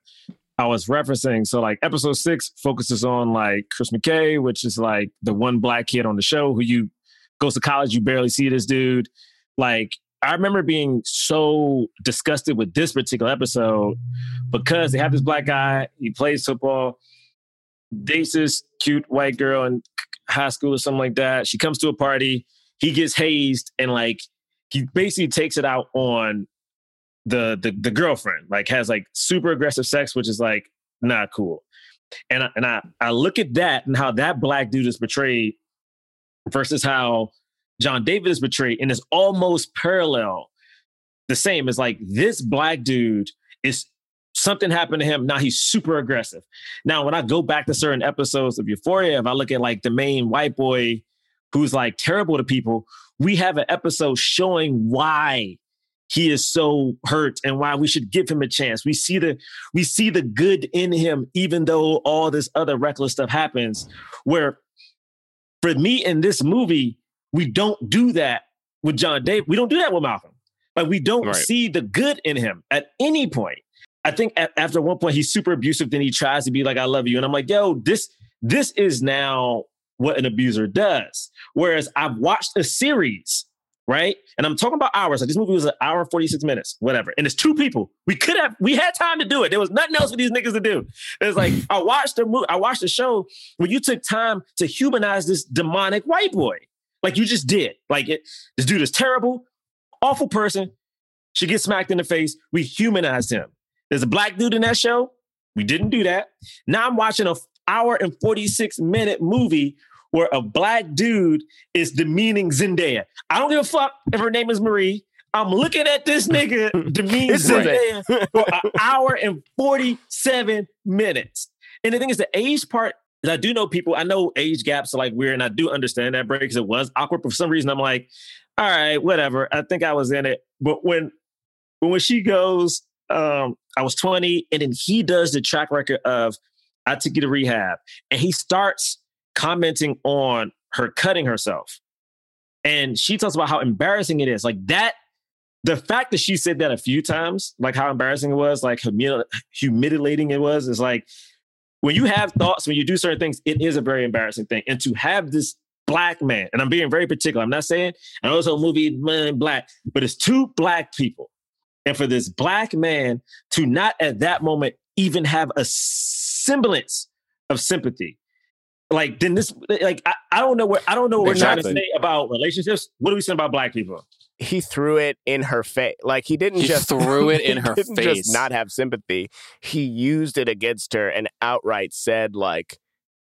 I was referencing. So, like, episode six focuses on like Chris McKay, which is like the one black kid on the show who you goes to college, you barely see this dude. Like, I remember being so disgusted with this particular episode because they have this black guy, he plays football, dates this cute white girl in high school or something like that. She comes to a party, he gets hazed, and like he basically takes it out on the the, the girlfriend, like has like super aggressive sex, which is like not cool. And I, and I I look at that and how that black dude is portrayed versus how John David is portrayed, and it's almost parallel. The same as like this black dude is something happened to him. Now he's super aggressive. Now, when I go back to certain episodes of Euphoria, if I look at like the main white boy who's like terrible to people, we have an episode showing why he is so hurt and why we should give him a chance. We see the we see the good in him, even though all this other reckless stuff happens. Where for me in this movie, we don't do that with John Dave. We don't do that with Malcolm. Like we don't Right. see the good in him at any point. I think at, after one point he's super abusive. Then he tries to be like, "I love you," and I'm like, "Yo, this this is now what an abuser does." Whereas I've watched a series, right, and I'm talking about hours. Like this movie was an hour and 46 minutes, whatever, and it's two people. We could have, we had time to do it. There was nothing else for these niggas to do. It's like I watched the movie, I watched the show where you took time to humanize this demonic white boy, like you just did. Like it, this dude is terrible, awful person. She gets smacked in the face. We humanized him. There's a black dude in that show. We didn't do that. Now I'm watching a hour and 46 minute movie where a black dude is demeaning Zendaya. I don't give a fuck if her name is Marie. I'm looking at this nigga, [laughs] demeaning Zendaya, for an hour and 47 minutes. And the thing is, the age part, and I do know people, I know age gaps are like weird, and I do understand that break because it was awkward. But for some reason, I'm like, all right, whatever. I think I was in it. But when when she goes, um, I was 20, and then he does the track record of I took you to rehab, and he starts commenting on her cutting herself. And she talks about how embarrassing it is. Like that, the fact that she said that a few times, like how embarrassing it was, like humili- humiliating it was, is like when you have thoughts, when you do certain things, it is a very embarrassing thing. And to have this black man, and I'm being very particular, I'm not saying, I know it's a movie, man, black, but it's two black people. And for this black man to not at that moment even have a semblance of sympathy. Like then this like I, I don't know what I don't know what we're trying to say about relationships. What are we saying about black people? he threw it in her face. Like he didn't He just threw it in [laughs] he her didn't face. Just not have sympathy. He used it against her and outright said like,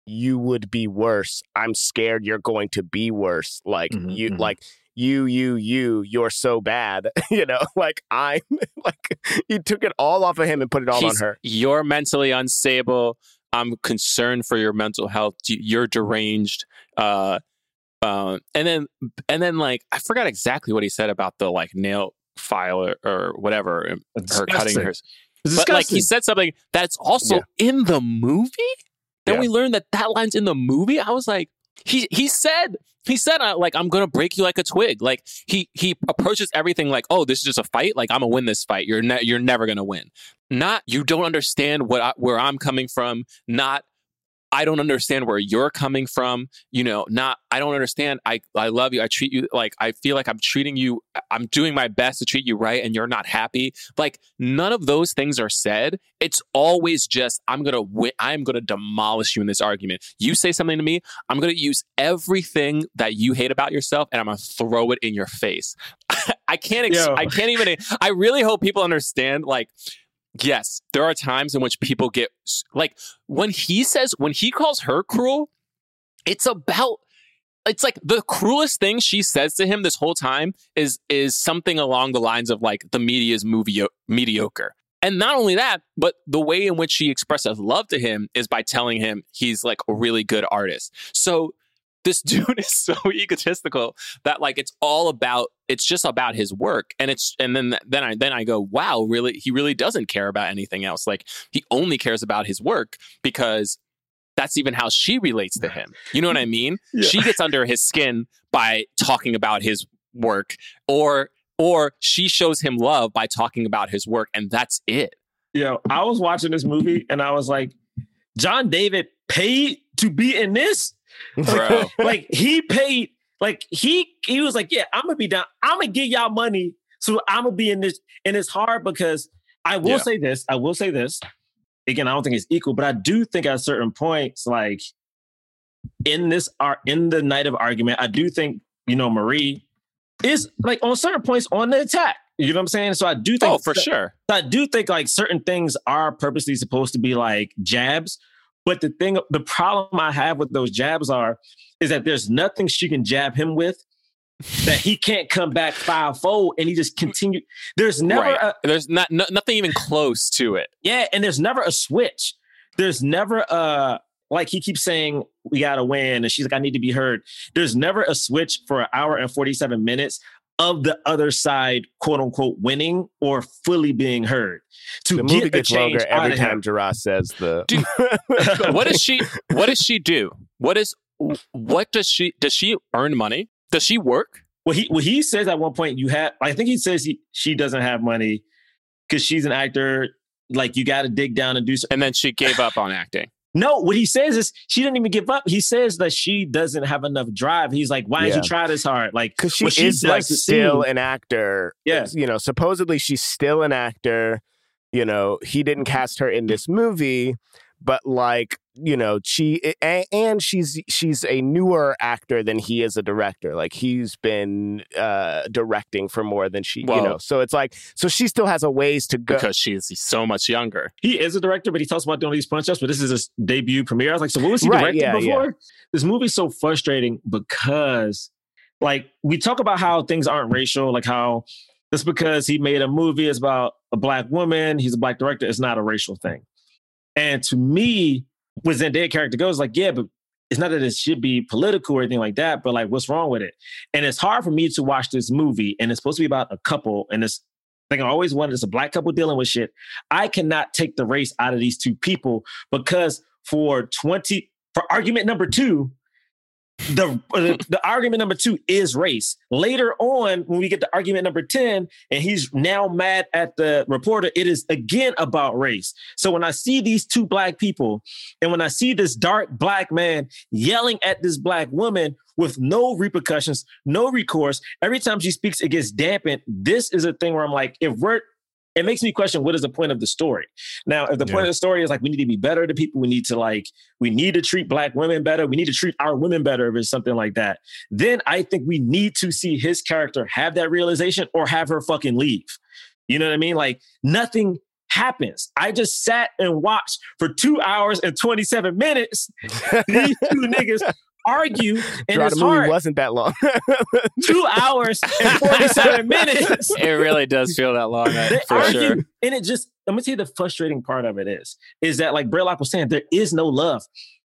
"You would be worse. I'm scared you're going to be worse. Like Mhm, you, mhm. like you, you, you. You're so bad. [laughs] you know. Like I'm [laughs] like he took it all off of him and put it all He's- on her. You're mentally unstable. I'm concerned for your mental health. You- You're deranged. Uh, uh, and then, and then, like, I forgot exactly what he said about the like nail file or, or whatever. Her cutting her. It's But like he said something that's also in the movie. Then Yeah. we learned that that line's in the movie. I was like, he he said he said like I'm gonna break you like a twig. Like he he approaches everything like, oh, this is just a fight. Like I'm gonna win this fight. You're ne- you're never gonna win. Not you don't understand what I, where I'm coming from. Not I don't understand where you're coming from. You know, not I don't understand. I I love you. I treat you like I feel like I'm treating you. I'm doing my best to treat you right, and you're not happy. Like none of those things are said. It's always just I'm gonna win. I'm gonna demolish you in this argument. You say something to me, I'm gonna use everything that you hate about yourself, and I'm gonna throw it in your face. [laughs] I can't. Ex- I can't even. I really hope people understand. Like, yes, there are times in which people get like when he says when he calls her cruel. It's about it's like the cruelest thing she says to him this whole time is is something along the lines of like the media's movie mediocre. And not only that, but the way in which she expresses love to him is by telling him he's like a really good artist. So this [laughs] dude is so egotistical that like it's all about it's just about his work and it's and then then I then I go wow really he really doesn't care about anything else like he only cares about his work because that's even how she relates to him. You know what I mean? [laughs] Yeah. She gets under his skin by talking about his work or or she shows him love by talking about his work and that's it. Yo, I was watching this movie and I was like, John David paid to be in this? Bro. like he paid, like he he was like, Yeah, I'm gonna be down, I'm gonna give y'all money. So I'm gonna be in this. And it's hard because I will Yeah. say this, I will say this. Again, I don't think it's equal, but I do think at certain points, like in this art in the night of argument, I do think, you know, Marie is like on certain points on the attack. You know what I'm saying? So I do think Oh, for sure. I do think like certain things are purposely supposed to be like jabs. But the thing, the problem I have with those jabs are, is that there's nothing she can jab him with that he can't come back fivefold and he just hmm. continue. There's never right. a, There's not no, nothing even close to it. yeah, and there's never a switch. There's never a like he keeps saying we gotta win, and she's like, I need to be heard. There's never a switch for an hour and 47 minutes of the other side, quote unquote, winning or fully being heard. To The movie get a gets change longer every time Jarrah says the. [laughs] Dude, [laughs] what does she what does she do? What is what does she does she earn money? Does she work? Well, he well, he says at one point you have. I think he says he she doesn't have money because she's an actor. Like you got to dig down and do something. And then she gave up on acting. No, what he says is she didn't even give up. He says that she doesn't have enough drive. He's like, why didn't you try this hard? Like, because she she is like still an actor. Yeah. you know, supposedly she's still an actor. You know, he didn't mm-hmm. cast her in this movie, but like, you know, she and she's she's a newer actor than he is a director. Like he's been uh directing for more than she, you know. So it's like, so she still has a ways to go. because she's so much younger. he is a director, but he talks about doing these punch ups. But this is his debut premiere. I was like, so what was he Right, directing yeah, yeah. before? This movie's so frustrating because, like, we talk about how things aren't racial, like how just because he made a movie is about a black woman, he's a black director, it's not a racial thing. And to me, with Zendaya character goes, like, yeah, but it's not that it should be political or anything like that, but like, what's wrong with it? And it's hard for me to watch this movie, and it's supposed to be about a couple, and it's thing I always wanted is a black couple dealing with shit. I cannot take the race out of these two people because for 20, for argument number two, the, uh, the argument number two is race. Later on, when we get to argument number 10, and he's now mad at the reporter, it is again about race. So when I see these two black people, and when I see this dark black man yelling at this black woman with no repercussions, no recourse, every time she speaks, it gets dampened. This is a thing where I'm like, if we're it makes me question what is the point of the story. Now, if the point of the story is like we need to be better to people, we need to like we need to treat black women better, we need to treat our women better, if it's something like that, then I think we need to see his character have that realization or have her fucking leave. You know what I mean? Like nothing happens. I just sat and watched for two hours and 27 minutes [laughs] these two niggas argue and Draw [laughs] it's the movie hard. wasn't that long. [laughs] Two hours and 47 [laughs] minutes. It really does feel that long, uh, They for argue, sure. and it just let me tell you the frustrating part of it is, is that like Braylock was saying, there is no love.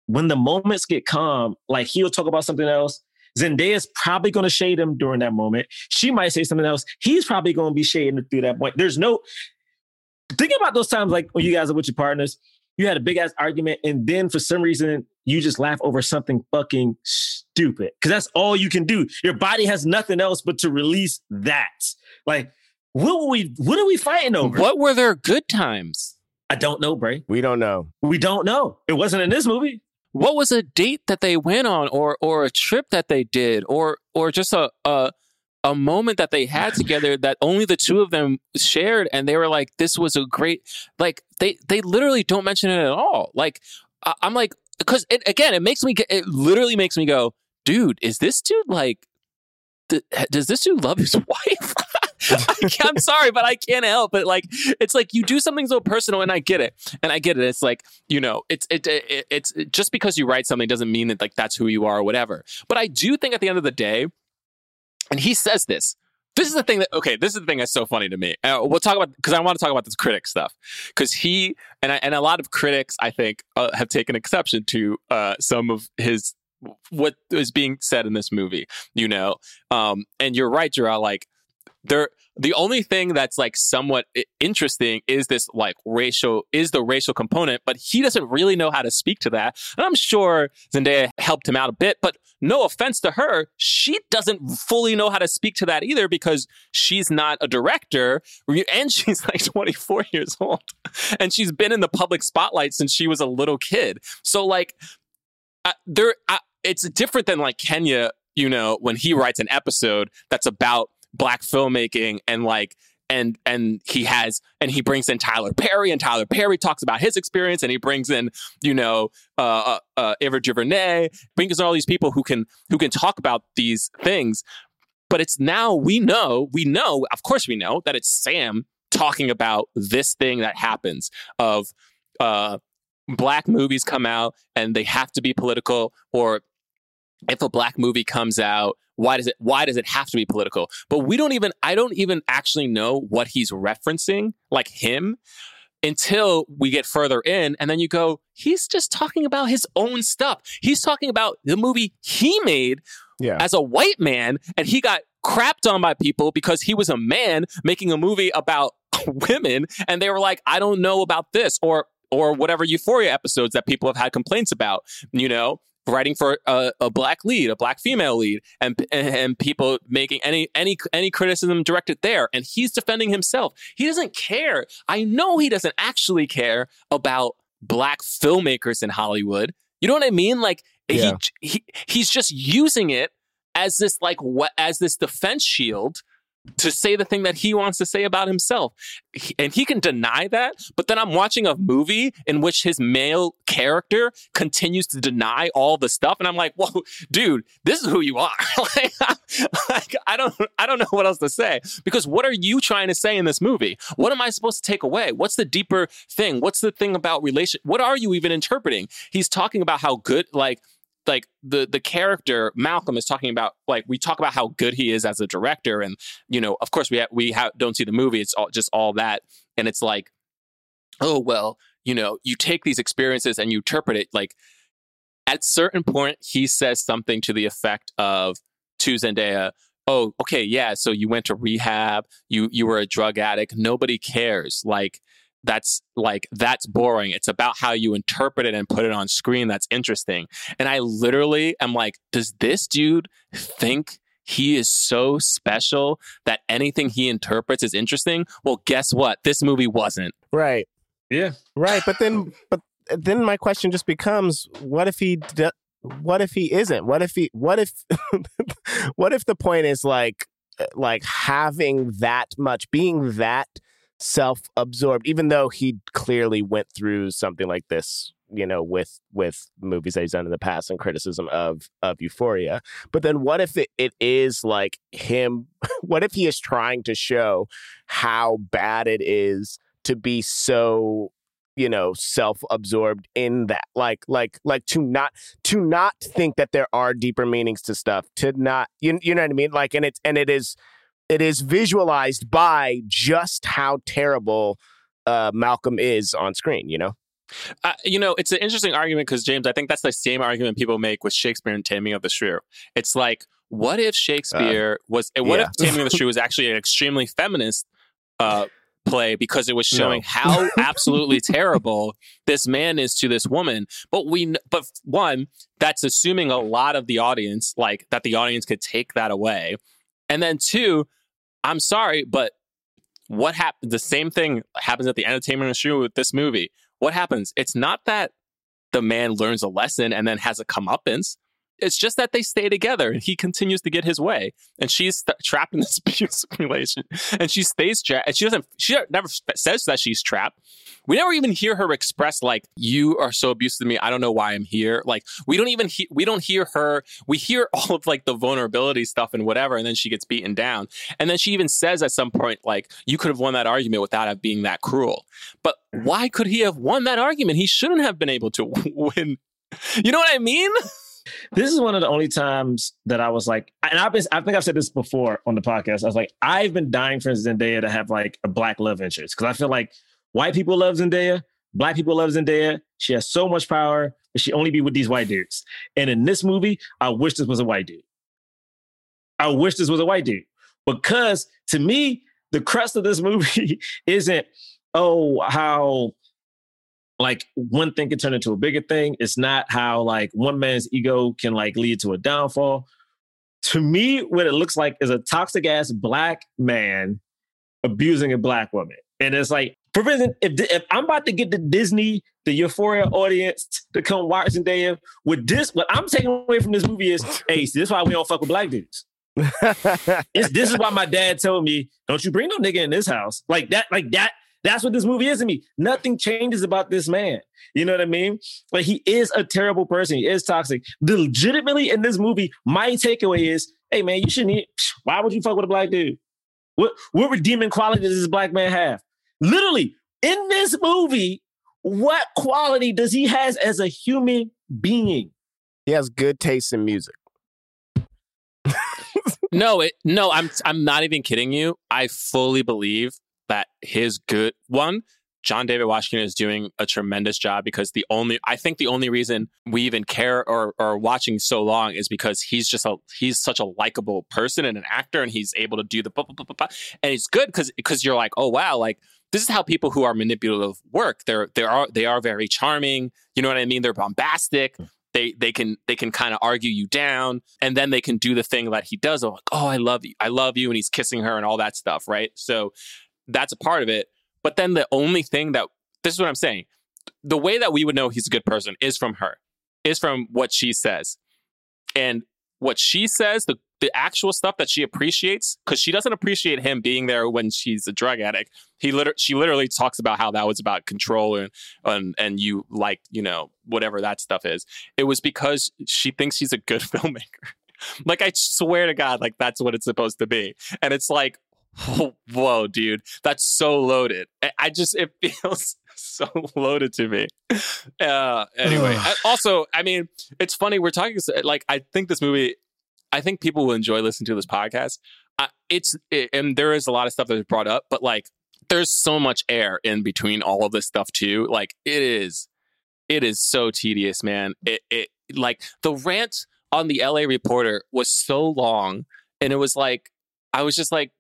When the moments get calm, like he'll talk about something else. Zendaya's probably going to shade him during that moment. She might say something else. He's probably going to be shading through that point. There's no think about those times like when you guys are with your partners, you had a big ass argument, and then for some reason you just laugh over something fucking stupid because that's all you can do. Your body has nothing else but to release that. Like, what were we? What are we fighting over? What were their good times? I don't know, Bray. we don't know. We don't know. It wasn't in this movie. What was a date that they went on, or or a trip that they did, or or just a a, a moment that they had together that only the two of them shared, and they were like, "This was a great." Like they they literally don't mention it at all. Like I, I'm like, because it, again, it makes me it literally makes me go, dude, is this dude like, th- does this dude love his [laughs] wife? [laughs] I'm sorry, but I can't help it. Like, it's like you do something so personal, and I get it, and I get it. It's like you know, it's it, it it's just because you write something doesn't mean that like that's who you are or whatever. But I do think at the end of the day, and he says this. This is the thing that okay. This is the thing that's so funny to me. Uh, we'll talk about because I want to talk about this critic stuff because he and I, and a lot of critics I think uh, have taken exception to uh, some of his what is being said in this movie. You know, um, and you're right, Gerald. Like there the only thing that's like somewhat interesting is this like racial is the racial component but he doesn't really know how to speak to that. And i'm sure zendaya helped him out a bit but no offense to her she doesn't fully know how to speak to that either because she's not a director and [laughs] she's like 24 years old and she's been in the public spotlight since she was a little kid. So like uh, there uh, it's different than like kenya you know when he writes an episode that's about black filmmaking and like and and he has and he brings in Tyler Perry and Tyler Perry talks about his experience and he brings in you know uh uh, uh Ava DuVernay brings in all these people who can who can talk about these things. But it's now we know we know of course we know that it's Sam talking about this thing that happens of uh black movies come out and they have to be political or if a black movie comes out why does it why does it have to be political? But we don't even i don't even actually know what he's referencing like him until we get further in and then you go he's just talking about his own stuff. He's talking about the movie he made Yeah. as a white man and he got crapped on by people because he was a man making a movie about [laughs] women and they were like i don't know about this or or whatever euphoria episodes that people have had complaints about you know writing for a, a black lead a black female lead and and people making any any any criticism directed there. And he's defending himself. He doesn't care. I know he doesn't actually care about black filmmakers in hollywood. You know what i mean? Like Yeah. he, he he's just using it as this like what as this defense shield to say the thing that he wants to say about himself. He- and he can deny that, but then I'm watching a movie in which his male character continues to deny all the stuff and I'm like, "Whoa, dude, this is who you are." [laughs] like, like, I don't I don't know what else to say because what are you trying to say in this movie? What am I supposed to take away? What's the deeper thing? What's the thing about relation? What are you even interpreting? He's talking about how good like like the the character Malcolm is talking about like we talk about how good he is as a director and you know of course we ha- we ha- don't see the movie it's all just all that and it's like oh well you know you take these experiences and you interpret it like at certain point he says something to the effect of to Zendaya oh okay yeah so you went to rehab you you were a drug addict nobody cares like that's like that's boring it's about how you interpret it and put it on screen that's interesting and i literally am like does this dude think he is so special that anything he interprets is interesting well guess what this movie wasn't Right. Yeah. Right. But then, but then my question just becomes: What if he? d what if he isn't? What if he? What if? [laughs] what if the point is like, uh, like having that much, being that self-absorbed, even though he clearly went through something like this, you know, with with movies that he's done in the past and criticism of of Euphoria. But then, what if it, it is like him? [laughs] What if he is trying to show how bad it is to be so you know self-absorbed in that like like like to not to not think that there are deeper meanings to stuff to not you, you know what i mean like and it's and it is it is visualized by just how terrible uh malcolm is on screen you know Uh, you know, it's an interesting argument because James, I think that's the same argument people make with Shakespeare and Taming of the Shrew. It's like, what if Shakespeare was? What yeah. if [laughs] Taming of the Shrew was actually an extremely feminist uh, play because it was showing No. how [laughs] absolutely terrible this man is to this woman? But we, but one, that's assuming a lot of the audience, like that the audience could take that away, and then two, I'm sorry, but what happened? The same thing happens at the entertainment Shrew with this movie. What happens? It's not that the man learns a lesson and then has a comeuppance. It's just that they stay together and he continues to get his way, and she's st- trapped in this [laughs] abusive relation, and she stays trapped. And she doesn't. She never says that she's trapped. We never even hear her express like, "You are so abusive to me. I don't know why I'm here." Like we don't even he- we don't hear her. We hear [laughs] all of like the vulnerability stuff and whatever, and then she gets beaten down. And then she even says at some point, like, "You could have won that argument without it being that cruel." But why could he have won that argument? He shouldn't have been able to [laughs] win. You know what I mean? This is one of the only times that I was like, and I've been, I think I've said this before on the podcast. I was like, I've been dying for Zendaya to have like a black love interest because I feel like white people love Zendaya, black people love Zendaya. She has so much power, but she only be with these white dudes. And in this movie, I wish this was a white dude. I wish this was a white dude because to me, the crust of this [laughs] movie isn't oh how like one thing can turn into a bigger thing. It's not how like one man's ego can like lead to a downfall. To me, what it looks like is a toxic ass black man abusing a black woman. And it's like, for instance, if, if I'm about to get the Disney, the Euphoria audience to come watch Zendaya with this, what I'm taking away from this movie is, [laughs] hey, see, this is why we don't fuck with black dudes. It's, this is why my dad told me, don't you bring no nigga in this house. Like that, like that, that's what this movie is to me. Nothing changes about this man. You know what I mean? Like he is a terrible person. He is toxic. The legitimately in this movie, my takeaway is, hey man, you shouldn't eat. Why would you fuck with a black dude? What what redeeming quality does this black man have? Literally, in this movie, what quality does he has as a human being? he has good taste in music [laughs] No, it no, I'm I'm not even kidding you. I fully believe that his good one, John David Washington is doing a tremendous job because the only I think the only reason we even care or or watching so long is because he's just a he's such a likable person and an actor and he's able to do the blah, blah, blah, blah, blah. and it's good because because you're like oh wow like this is how people who are manipulative work. They're they are they are very charming. You know what I mean? They're bombastic. Hmm. They they can they can kind of argue you down and then they can do the thing that he does. Of like oh i love you i love you and he's kissing her and all that stuff right? So that's a part of it. But then the only thing that this is what i'm saying. The way that we would know he's a good person is from her is from what she says. And what she says the the actual stuff that she appreciates because she doesn't appreciate him being there when she's a drug addict. He liter- she literally talks about how that was about control and and and you like you know whatever that stuff is. It was because she thinks he's a good [laughs] filmmaker. Like i swear to god like that's what it's supposed to be. And it's like Whoa, dude, that's so loaded. I- I just it [laughs] feels so loaded to me. Uh, anyway, I- also, I mean, it's funny we're talking like I think this movie. I think people will enjoy listening to this podcast. Uh, it's it, and there is a lot of stuff that is brought up, but like there's so much air in between all of this stuff too. Like it is, it is so tedious, man. It it like the rant on the LA Reporter was so long, and it was like I was just like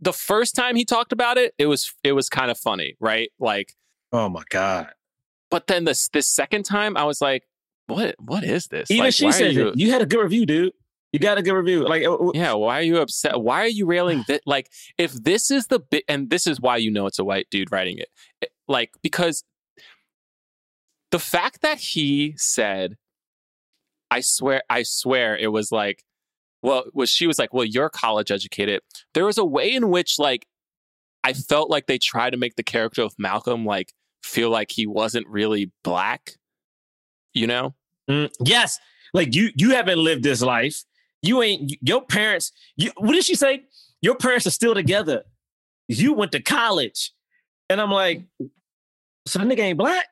the first time he talked about it, it was it was kind of funny, right? Like, Oh my god! but then this this second time, I was like, what what is this? Even Like, she said you. You had a good review, dude. You got a good review. Like, uh, uh, Yeah, why are you upset? Why are you railing [sighs] that? Like, if this is the bit, and this is why you know it's a white dude writing it, It- like because the fact that he said, "I swear, I swear," it was like, well, was she was like, "Well, you're college educated." There was a way in which, like, I felt like they tried to make the character of Malcolm like feel like he wasn't really black, you know? mm, yes, like you you haven't lived this life. You ain't your parents. You, what did she say? Your parents are still together. You went to college, and I'm like, so that nigga ain't black.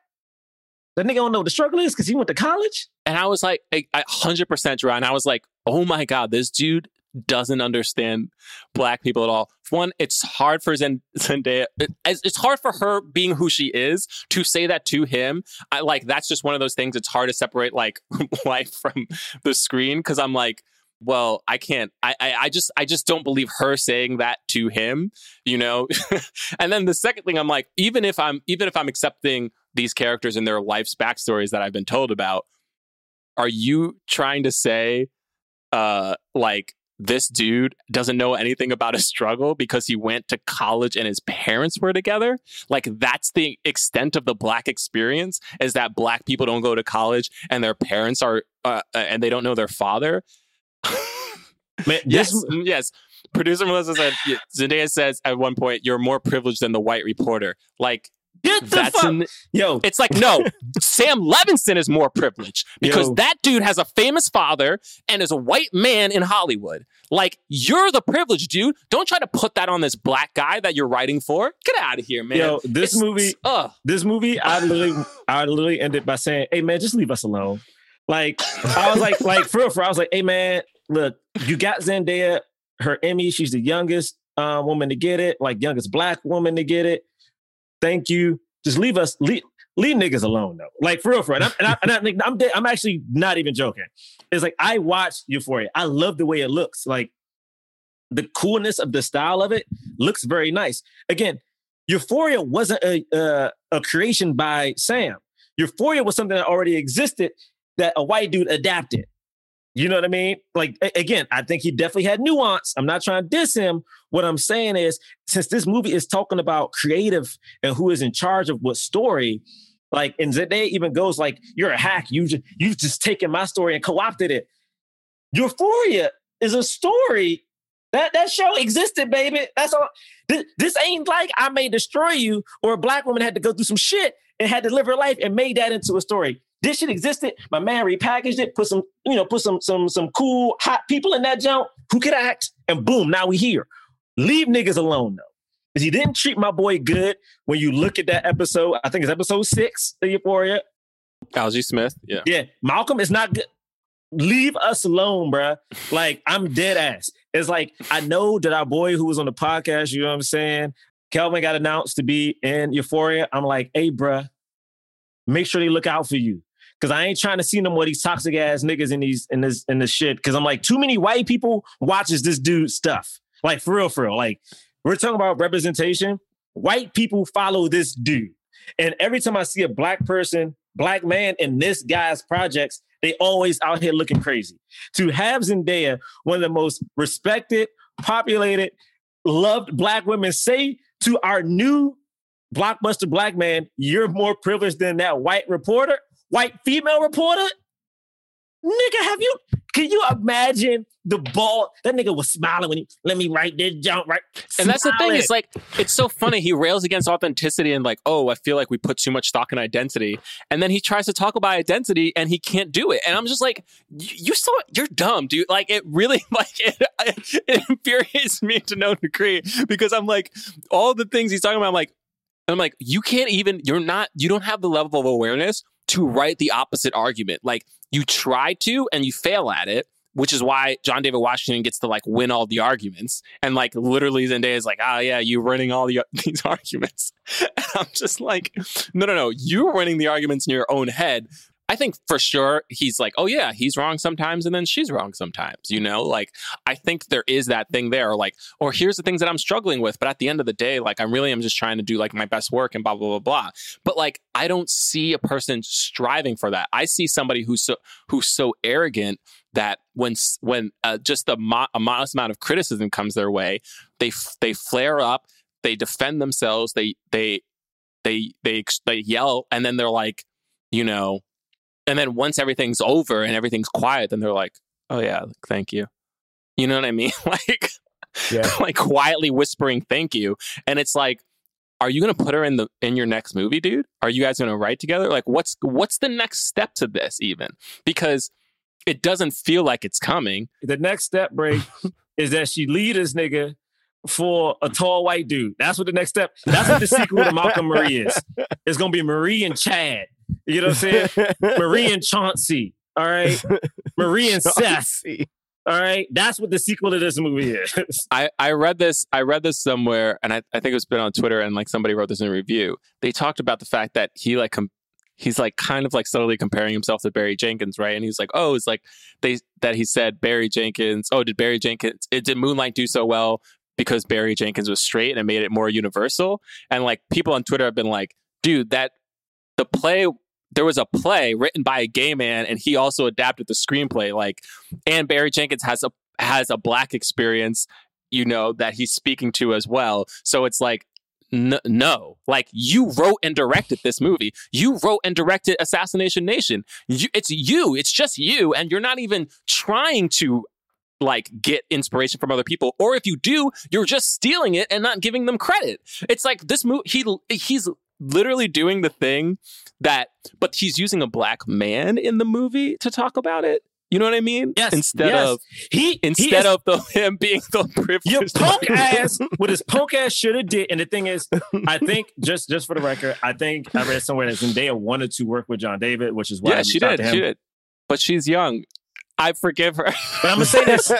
That nigga don't know what the struggle is because he went to college. And I was like, hundred percent dry. And I was like, oh my God, this dude doesn't understand black people at all. One, it's hard for Zen- Zendaya. It's it's hard for her being who she is to say that to him. I like that's just one of those things. It's hard to separate like [laughs] life from the screen because I'm like, well, I can't. I, I I just I just don't believe her saying that to him. You know. [laughs] and then the second thing, I'm like, even if I'm even if I'm accepting these characters and their life's backstories that I've been told about, are you trying to say uh like this dude doesn't know anything about a struggle because he went to college and his parents were together. Like that's the extent of the black experience is that black people don't go to college and their parents are uh, uh, and they don't know their father. [laughs] Man, yes this, mm, yes. Producer melissa said zendaya says at one point you're more privileged than the white reporter. Like get the that's fuck, yo. it's like, no, Sam Levinson is more privileged because Yo. that dude has a famous father and is a white man in Hollywood. Like, you're the privileged dude. Don't try to put that on this black guy that you're writing for. Get out of here, man. Yo, this It's- movie, Ugh. this movie, I literally, I literally ended by saying, "Hey man, just leave us alone." Like I was like, like for real, for real, I was like, "Hey man, look, you got Zendaya, her Emmy. She's the youngest uh, woman to get it, like youngest black woman to get it. Thank you. Just leave us, leave, leave niggas alone though. Like for real, for real. And, I'm, and, I, and I I'm, I'm actually not even joking. It's like I watched Euphoria. I love the way it looks. Like the coolness of the style of it looks very nice. Again, Euphoria wasn't a uh, a creation by Sam. Euphoria was something that already existed that a white dude adapted. You know what I mean? Like again, I think he definitely had nuance. I'm not trying to diss him. What I'm saying is, since this movie is talking about creative and who is in charge of what story, like, and Zendaya even goes like, "You're a hack. You just you've just taken my story and co-opted it." Euphoria is a story that that show existed, baby. That's all. This, this ain't like I may destroy you or a black woman had to go through some shit and had to live her life and made that into a story. This shit existed. My man repackaged it, put some, you know, put some some some cool hot people in that jump who could act, and boom, now we here. Leave niggas alone though. Because he didn't treat my boy good when you look at that episode. I think it's episode six of Euphoria. Algee Smith. Yeah. Yeah, Malcolm is not good. Leave us alone, bruh. [laughs] Like, I'm dead ass. It's like, I know that our boy who was on the podcast, you know what I'm saying? Kelvin got announced to be in Euphoria. I'm like, hey, bruh, make sure they look out for you. Cause I ain't trying to see no more these toxic ass niggas in these in this in this shit. Cause I'm like, too many white people watches this dude stuff. Like for real, for real. Like we're talking about representation. White people follow this dude. And every time I see a black person, black man in this guy's projects, they always out here looking crazy. To have Zendaya, one of the most respected, populated, loved black women, say to our new blockbuster black man, you're more privileged than that white reporter, white female reporter. Nigga, have you? Can you imagine the ball? That nigga was smiling when he let me write this jump right. And that's the thing. Smiling. It's like it's so funny. He rails against authenticity and like, oh, I feel like we put too much stock in identity. And then he tries to talk about identity and he can't do it. And I'm just like, you, so you're dumb, dude. Like it really [laughs] like it, it infuriates me to no degree because I'm like all the things he's talking about. I'm like, I'm like, you can't even. You're not. You don't have the level of awareness to write the opposite argument. Like you try to and you fail at it which is why John David Washington gets to like win all the arguments. And like literally Zendaya is like, oh yeah, you're winning all the, [laughs] these arguments. [laughs] And I'm just like, no, no, no, you're winning the arguments in your own head. I think for sure he's like, oh yeah, he's wrong sometimes and then she's wrong sometimes, you know? Like, I think there is that thing there, like, or here's the things that I'm struggling with. But at the end of the day, like, I'm really am just trying to do like my best work and blah, blah, blah, blah. But like, I don't see a person striving for that. I see somebody who's so, who's so arrogant that when when uh, just a, mo- a modest amount of criticism comes their way, they they flare up, they defend themselves, they they they they they yell, and then they're like, you know, and then once everything's over and everything's quiet, then they're like, oh yeah, thank you. You know what I mean? [laughs] like, Yeah. [laughs] like quietly whispering thank you, and it's like. Are you gonna put her in the in your next movie, dude? Are you guys gonna write together? Like, what's what's the next step to this, even? Because it doesn't feel like it's coming. the next step break [laughs] is that she lead this nigga for a tall white dude. That's what the next step. That's what the sequel to Malcolm Marie is. It's gonna be Marie and Chad. You know what I'm saying? Marie and Chauncey. All right. [laughs] Marie and Seth. All right. That's what the sequel to this movie is. [laughs] I, I read this I read this somewhere and I, I think it's been on Twitter and like somebody wrote this in a review. They talked about the fact that he like com- he's like kind of like subtly comparing himself to Barry Jenkins, right? And he's like, oh, it's like they that he said Barry Jenkins. Oh, did Barry Jenkins? It did Moonlight do so well because Barry Jenkins was straight and it made it more universal? And like people on Twitter have been like, dude, that the play. There was a play written by a gay man, and he also adapted the screenplay. Like, and Barry Jenkins has a has a black experience, you know, that he's speaking to as well. So it's like N- no, like you wrote and directed this movie. You wrote and directed Assassination Nation. You, it's you. It's just you, and you're not even trying to like get inspiration from other people. Or if you do, you're just stealing it and not giving them credit. It's like this movie. He he's literally doing the thing that, but he's using a black man in the movie to talk about it. You know what I mean? Yes. Instead yes. of he he instead is- of the [laughs] him being the privileged. your [laughs] punk ass what his punk ass should have did. And the thing is, I think [laughs] just just for the record, I think I read somewhere that Zendaya wanted to work with John David, which is why yeah, she did. She did. But she's young. I forgive her. But I'm gonna say this: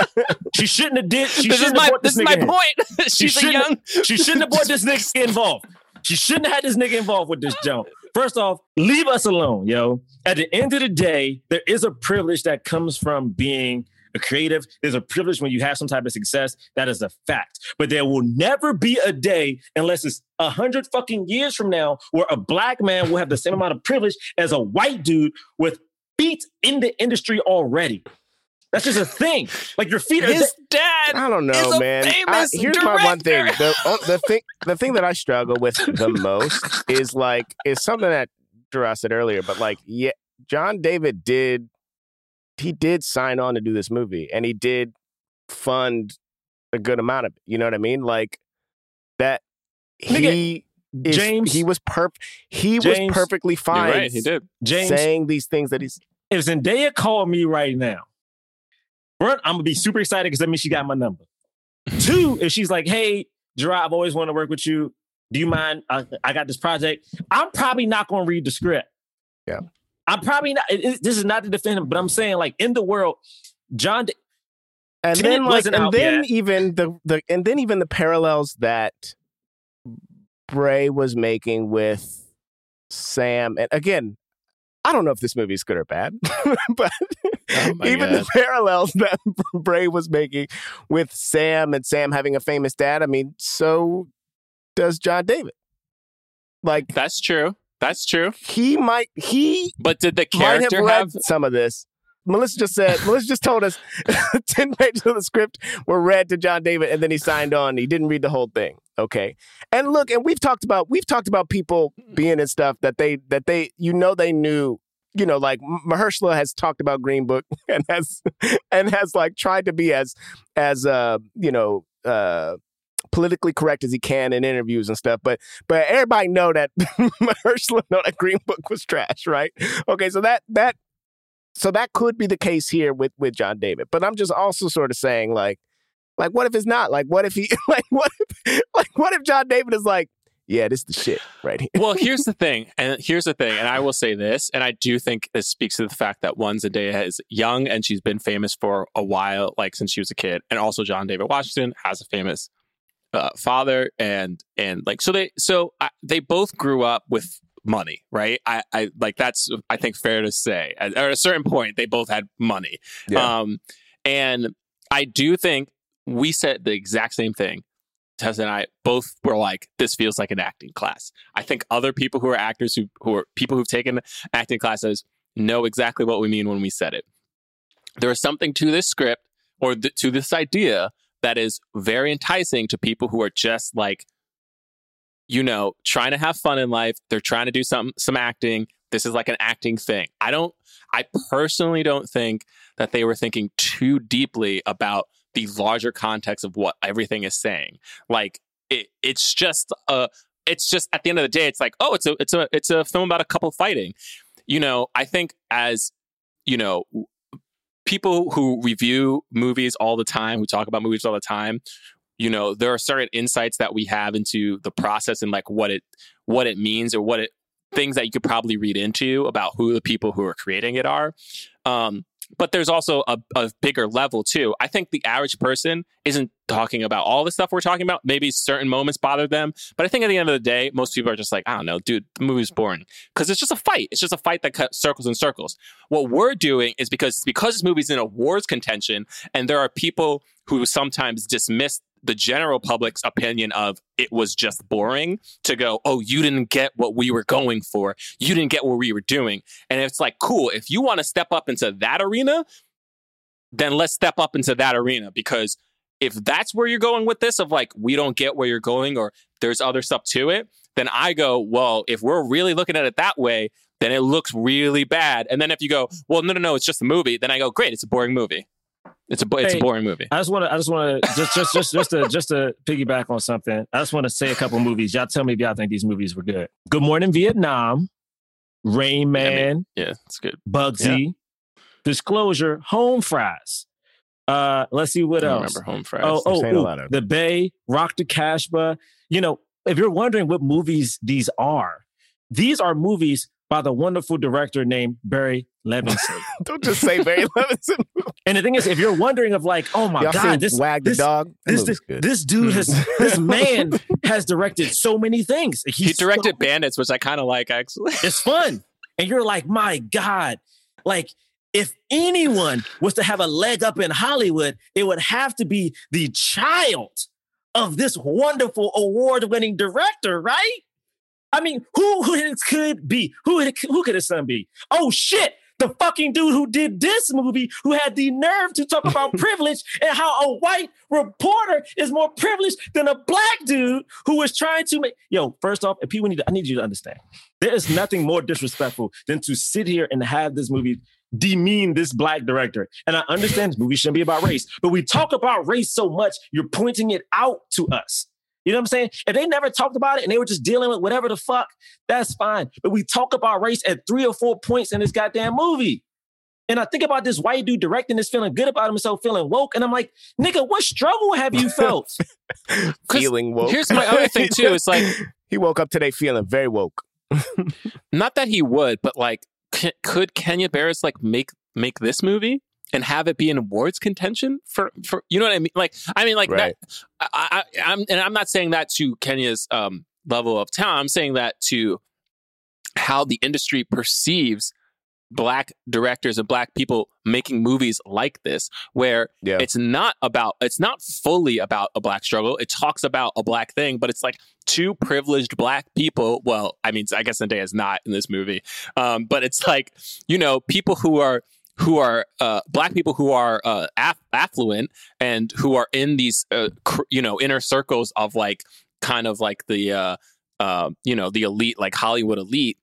she shouldn't have did. She this is my have brought this this is my in. point. she's a young. She shouldn't have brought this nigga involved. She shouldn't have had this nigga involved with this jump. First off, leave us alone, yo. At the end of the day, there is a privilege that comes from being a creative. There's a privilege when you have some type of success. That is a fact. But there will never be a day, unless it's a hundred fucking years from now, where a black man will have the same amount of privilege as a white dude with feet in the industry already. That's just a thing. Like your feet are. His dad. I don't is know, a man. I, famous here's my one thing. The, oh, the [laughs] thing, the thing that I struggle with the [laughs] most is like is something that Gerard said earlier, but like, yeah, John David did, he did sign on to do this movie, and he did fund a good amount of it. You know what I mean? Like that. Nigga, He is, James- he was perp. He James- was perfectly fine. right. He did. James, saying these things that he's. if Zendaya called me right now, one, I'm gonna be super excited because that means she got my number. Two, if she's like, "Hey, Gerard, I've always wanted to work with you. Do you mind? I, I got this project." I'm probably not gonna read the script. Yeah. I'm probably not. it- it- this is not to defend him, but I'm saying, like in the world, John. D- and Tenet then like and then yet. even the the and then even the parallels that Bray was making with Sam and again I don't know if this movie is good or bad, [laughs] but Oh even the parallels [laughs] that Bray was making with Sam and Sam having a famous dad, I mean, so does John David. Like That's true. That's true. he might he But did the have character read have? some of this. Melissa just said, [laughs] Melissa just told us [laughs] 10 pages of the script were read to John David and then he signed on. He didn't read the whole thing. Okay. And look, and we've talked about we've talked about people hmm. being in stuff that they that they you know they knew you know, like Mahershala has talked about Green Book [laughs] and has and has like tried to be as as uh you know uh politically correct as he can in interviews and stuff. But but everybody know that [laughs] Mahershala know that Green Book was trash, right? Okay, so that that so that could be the case here with with John David. But I'm just also sort of saying like like what if it's not? Like what if he [laughs] like what if like what if John David is like yeah, this is the shit right here. well, here's the [laughs] thing, and here's the thing, and I will say this, and I do think this speaks to the fact that one Zendaya is young and she's been famous for a while, like since she was a kid, and also John David Washington has a famous uh, father, and and like so they so I, they both grew up with money, right? I, I like that's I think fair to say. At, at a certain point, they both had money, Yeah. um, and I do think we said the exact same thing. Tessa and I both were like, this feels like an acting class. I think other people who are actors who who are people who've taken acting classes know exactly what we mean when we said it. There is something to this script or th- to this idea that is very enticing to people who are just like, you know, trying to have fun in life. They're trying to do some some acting. This is like an acting thing. I don't. I personally don't think that they were thinking too deeply about the larger context of what everything is saying. Like it, it's just a. It's just at the end of the day, it's like, oh, it's a, it's a, it's a film about a couple fighting. You know, I think as you know, people who review movies all the time, who talk about movies all the time, you know, there are certain insights that we have into the process and like what it what it means or what it things that you could probably read into about who the people who are creating it are. Um, but there's also a, a bigger level too. I think the average person isn't talking about all the stuff we're talking about. Maybe certain moments bother them, but I think at the end of the day, most people are just like, I don't know, dude, the movie's boring because it's just a fight. It's just a fight that cuts circles and circles. What we're doing is because because this movie's in awards contention, and there are people who sometimes dismiss the general public's opinion of it was just boring to go, oh, you didn't get what we were going for. You didn't get what we were doing. And it's like, cool, if you want to step up into that arena, then let's step up into that arena because if that's where you're going with this of like we don't get where you're going or there's other stuff to it then i go well if we're really looking at it that way then it looks really bad and then if you go well no no no it's just a movie then i go great it's a boring movie it's a it's Hey, a boring movie I just want to, I just want to, just, just, just, just to, just to piggyback on something. I just want to say a couple movies. Y'all tell me if y'all think these movies were good. Good Morning Vietnam, Rain Man, yeah it's good Bugsy, Disclosure, Home Fries. Uh, let's see what I else. remember home fries Oh, oh, ooh, lot of- The Bay, Rock the Casbah. You know, if you're wondering what movies these are, these are movies by the wonderful director named Barry Levinson. [laughs] Don't just say Barry [laughs] Levinson. and the thing is, if you're wondering of like, oh my Y'all god, this Wag the this, Dog? This, this, this dude has mm. this man [laughs] has directed so many things. he directed so- bandits which i kind of like actually it's fun. And you're like, my God, like if anyone was to have a leg up in Hollywood, it would have to be the child of this wonderful award-winning director, right? I mean, who, who it could be? Who who could his son be? Oh shit! The fucking dude who did this movie, who had the nerve to talk about [laughs] privilege and how a white reporter is more privileged than a black dude who was trying to make. Yo, first off, and people need, to, I need you to understand, there is nothing more disrespectful than to sit here and have this movie demean this black director. And I understand this movie shouldn't be about race, but we talk about race so much, you're pointing it out to us. You know what I'm saying? If they never talked about it and they were just dealing with whatever the fuck, that's fine. But we talk about race at three or four points in this goddamn movie. And I think about this white dude directing this, feeling good about himself, feeling woke. And I'm like, nigga, what struggle have you felt? [laughs] feeling woke. here's my other thing [laughs] too it's like he woke up today feeling very woke. [laughs] not that he would, but like, c- could Kenya Barris like make make this movie and have it be in awards contention for for you know what I mean? Like, I mean, like Right. that. I, I, I'm and I'm not saying that to Kenya's um, level of talent. I'm saying that to how the industry perceives black directors and black people making movies like this where Yeah. it's not about it's not fully about a black struggle it talks about a black thing but it's like two privileged black people well i mean i guess Zendaya is not in this movie um, but it's like you know people who are who are uh, black people who are uh, aff- affluent and who are in these uh, cr- you know inner circles of like kind of like the uh, uh, you know the elite like hollywood elite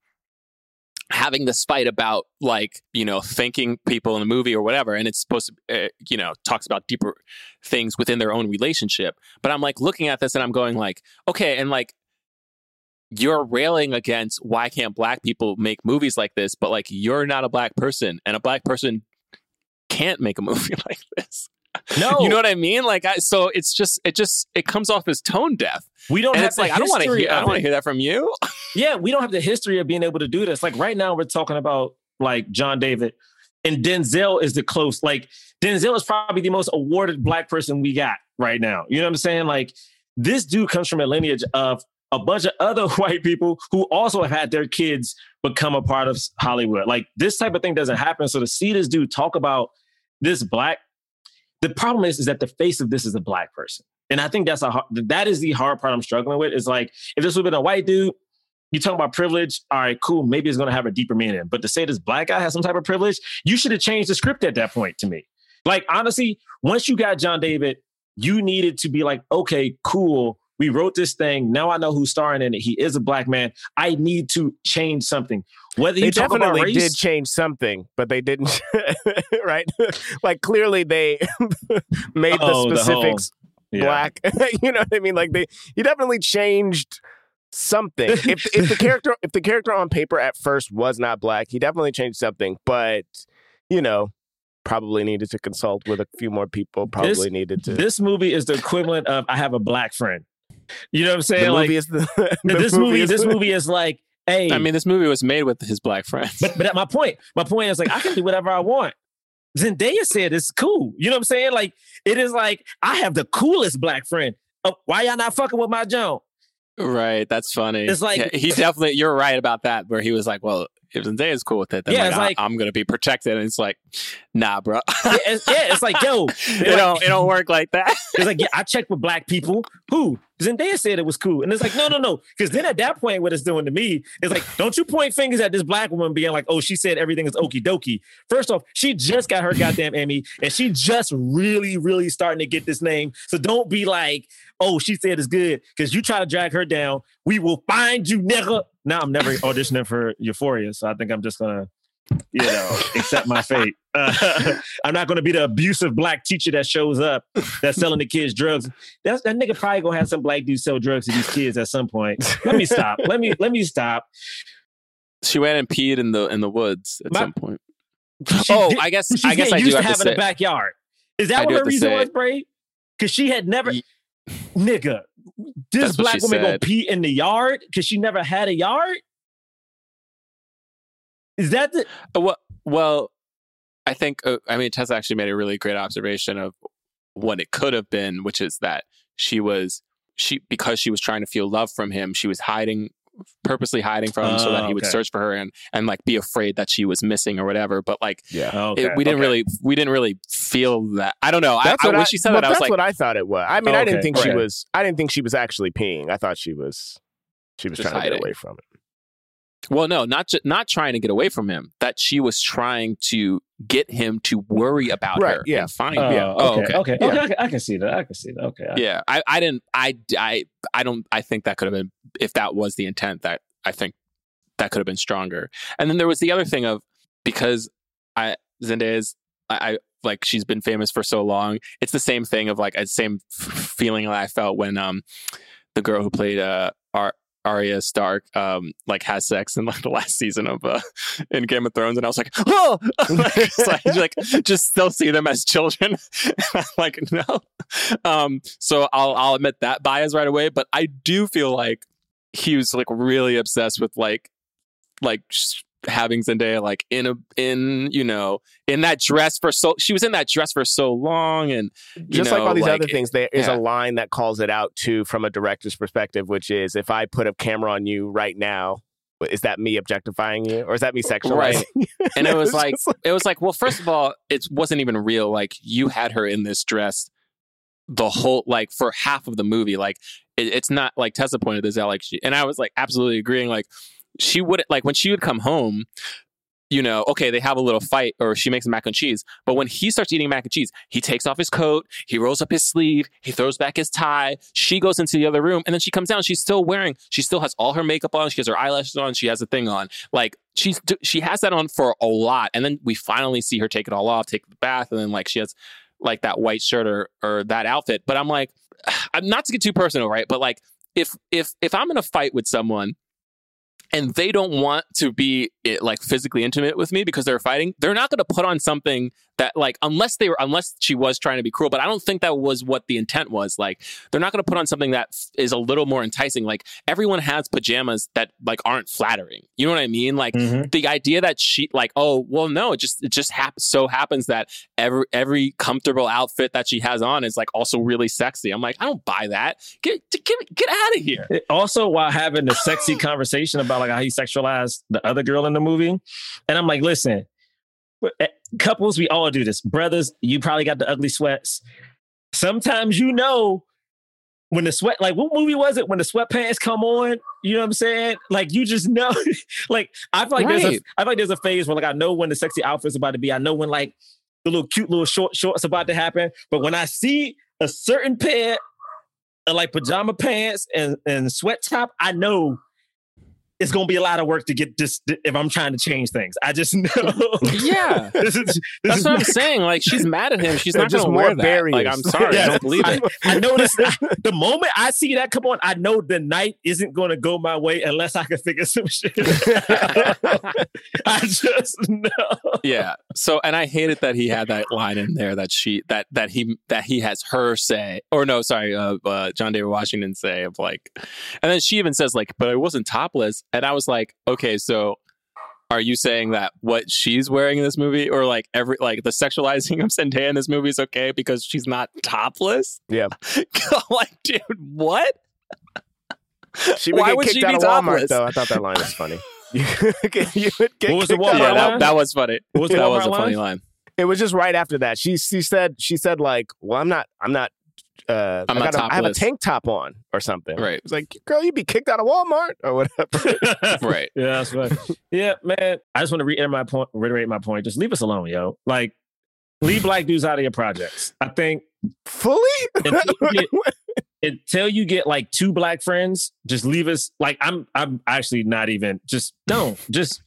having this fight about like you know thanking people in a movie or whatever and it's supposed to uh, you know talks about deeper things within their own relationship. But i'm like looking at this and i'm going like okay and like you're railing against why can't black people make movies like this but like you're not a black person and a black person can't make a [laughs] movie like this No, you know what i mean like i so it's just it just it comes off as tone deaf we don't and have it's the like i don't want to hear i don't want to hear that from you [laughs] Yeah, we don't have the history of being able to do this. Like right now, we're talking about like John David, and Denzel is the close. Like Denzel is probably the most awarded black person we got right now. You know what I'm saying? Like this dude comes from a lineage of a bunch of other [laughs] white people who also have had their kids become a part of Hollywood. Like this type of thing doesn't happen. So to see this dude talk about this black, the problem is, is that the face of this is a black person. And I think that's a hard, that is the hard part I'm struggling with. Is like if this would have been a white dude, you talking about privilege, all right, cool. Maybe it's going to have a deeper meaning. But to say this black guy has some type of privilege, you should have changed the script at that point to me. Like, honestly, once you got John David, you needed to be like, okay, cool. We wrote this thing. Now I know who's starring in it. He is a black man. I need to change something. Whether They you talk about definitely race, did change something, but they didn't. [laughs] right? [laughs] like clearly they [laughs] made Oh, the the whole- specifics Yeah. black. you know what I mean? Like they, you definitely changed something. if if the character if the character on paper at first was not black, he definitely changed something. But you know, probably needed to consult with a few more people. Probably This- needed to. This movie is the equivalent of I have a black friend. You know what I'm the saying? movie is the, [laughs] the this movie, is this [laughs] movie is like, hey, i mean this movie was made with his black friends But but at my point, my point is like I can do whatever I want. Zendaya said it's cool. You know what I'm saying? Like it is like I have the coolest black friend. Oh, why y'all not fucking with my Joan? Right, that's funny. It's like- Yeah, he definitely. You're right about that. Where he was like, "Well, if Zendaya's cool with it, then Yeah, like, it's I, like- I'm gonna be protected." And it's like, "Nah, bro, [laughs] Yeah, it's, yeah, it's like yo, [laughs] it don't it don't work like that." [laughs] it's like yeah, I checked with black people who Zendaya said it was cool, and it's like no, no, no, because then at that point, what it's doing to me is like, don't you point fingers at this black woman being like, oh, she said everything is okie dokie. First off, she just got her goddamn Emmy, and she just really, really starting to get this name. So don't be like, oh, she said it's good because you try to drag her down. We will find you, nigga. Now I'm never auditioning for Euphoria, so I think I'm just gonna, you know, accept my fate. Uh, [laughs] I'm not gonna be the abusive black teacher that shows up that's selling the kids drugs. That's, that nigga probably gonna have some black dude sell drugs to these kids at some point. Let me stop. let me let me stop. she went and peed in the in the woods at My- some point. Oh, did- I guess she's I guess I getting do used have to to say. a backyard. Is that what have her reason was, Bray? Because she had never, Ye- nigga, this That's black woman gonna pee in the yard because she never had a yard. Is that the? Uh, Well, well, I think uh, I mean Tessa actually made a really great observation of what it could have been, which is that she was she because she was trying to feel love from him, she was hiding purposely hiding from him so that Oh, he would okay. search for her and and like be afraid that she was missing or whatever. But like yeah. Oh, okay, it, we didn't okay. really we didn't really feel that. I don't know. I, That's I, what when I, she said well, that, I was that's like, what I thought it was. I mean, I didn't Okay, think she was. I didn't think she was actually peeing. I thought she was. She was Just trying to get hiding. away from it. Well, no, not not trying to get away from him. That she was trying to get him to worry about Right, her yeah. and find Oh, her. Oh, okay, okay, okay. I, can, I can see that. I can see that. Okay. Yeah, I, I didn't. I, I, I don't. I think that could have been if that was the intent. That I think that could have been stronger. And then there was the other thing of because I Zendaya's I, I like she's been famous for so long. It's the same thing of like a same f- feeling that I felt when um the girl who played uh Ar- Arya Stark um like has sex in like the last season of uh in Game of Thrones and I was like oh like, [laughs] it's like, like just still see them as children. [laughs] Like no. Um so I'll I'll admit that bias right away but I do feel like he was like really obsessed with like like having Zendaya like in a in you know in that dress for so she was in that dress for so long and Just like all these like, other things, there is yeah. a line that calls it out too from a director's perspective, which is if I put a camera on you right now, is that me objectifying you or is that me sexualizing? Right. [laughs] and it was It's like it was like well first of all it wasn't even real like you had her in this dress the whole like for half of the movie like it, it's not like tessa pointed this out like she and i was like absolutely agreeing like she wouldn't like when she would come home you know, okay, they have a little fight or she makes mac and cheese. But when he starts eating mac and cheese, he takes off his coat, he rolls up his sleeve, he throws back his tie. She goes into the other room and then she comes down. She's still wearing, she still has all her makeup on. She has her eyelashes on. She has a thing on. Like she's, she has that on for a lot. And then we finally see her take it all off, take the bath. And then like she has like that white shirt or, or that outfit. But I'm like, [sighs] I'm not to get too personal, right? But like, if, if, if I'm in a fight with someone and they don't want to be eh, like physically intimate with me because they're fighting they're not going to put on something that like unless they were unless she was trying to be cruel but i don't think that was what the intent was. Like they're not going to put on something that is a little more enticing. Like everyone has pajamas that like aren't flattering. You know what i mean? Like Mhm. the idea that she like oh well no it just it just hap- so happens that every every comfortable outfit that she has on is like also really sexy. I'm like i don't buy that. Get get, get out of here. It- also while having a sexy [gasps] conversation about like how he sexualized the other girl in the movie. And i'm like listen eh, couples we all do this. Brothers you probably got the ugly sweats. Sometimes you know when the sweat like what movie was it when the sweatpants come on? You know what i'm saying? Like you just know [laughs] like i feel like there's a i feel like there's a phase where like i know when the sexy outfit's about to be. I know when like the little cute little short shorts about to happen. But when i see a certain pair of like pajama pants and and sweat top i know it's gonna be a lot of work to get this if i'm trying to change things i just [laughs] know yeah [laughs] this is this That's is what I'm [laughs] saying. Like she's mad at him. She's They're not going just to more wear that. barriers. Like I'm sorry, I don't believe it. I know this. The moment I see that come on, I know the night isn't going to go my way unless I can figure some shit. I just know. Yeah. So, and I hated that he had that line in there that she that that he that he has her say, or no, sorry, uh, uh, John David Washington say of like, and then she even says like, but I wasn't topless, and I was like, okay, so. Are you saying that what she's wearing in this movie, or like every like the sexualizing [laughs] of Zendaya in this movie is okay because she's not topless? Yeah. [laughs] like, dude, what? She would Why get would kicked she be out of topless? Walmart, though. I thought that line was funny. [laughs] you would get What was the kicked Walmart yeah, that, line? that was funny. What was the that was Walmart a funny line? line. It was just right after that. She she said she said like, "Well, I'm not I'm not uh I'm I, not got a- I have a tank top on or something." Right. It's like, "Girl, you'd be kicked out of Walmart or whatever." [laughs] [laughs] Right. Yeah, that's right. Yeah, man. I just want to reiterate my point. Reiterate my point. Just leave us alone, yo. Like, leave black dudes out of your projects. I think Fully? until you [laughs] get, until you get like two black friends, just leave us. Like, I'm I'm actually not even. Just don't. Just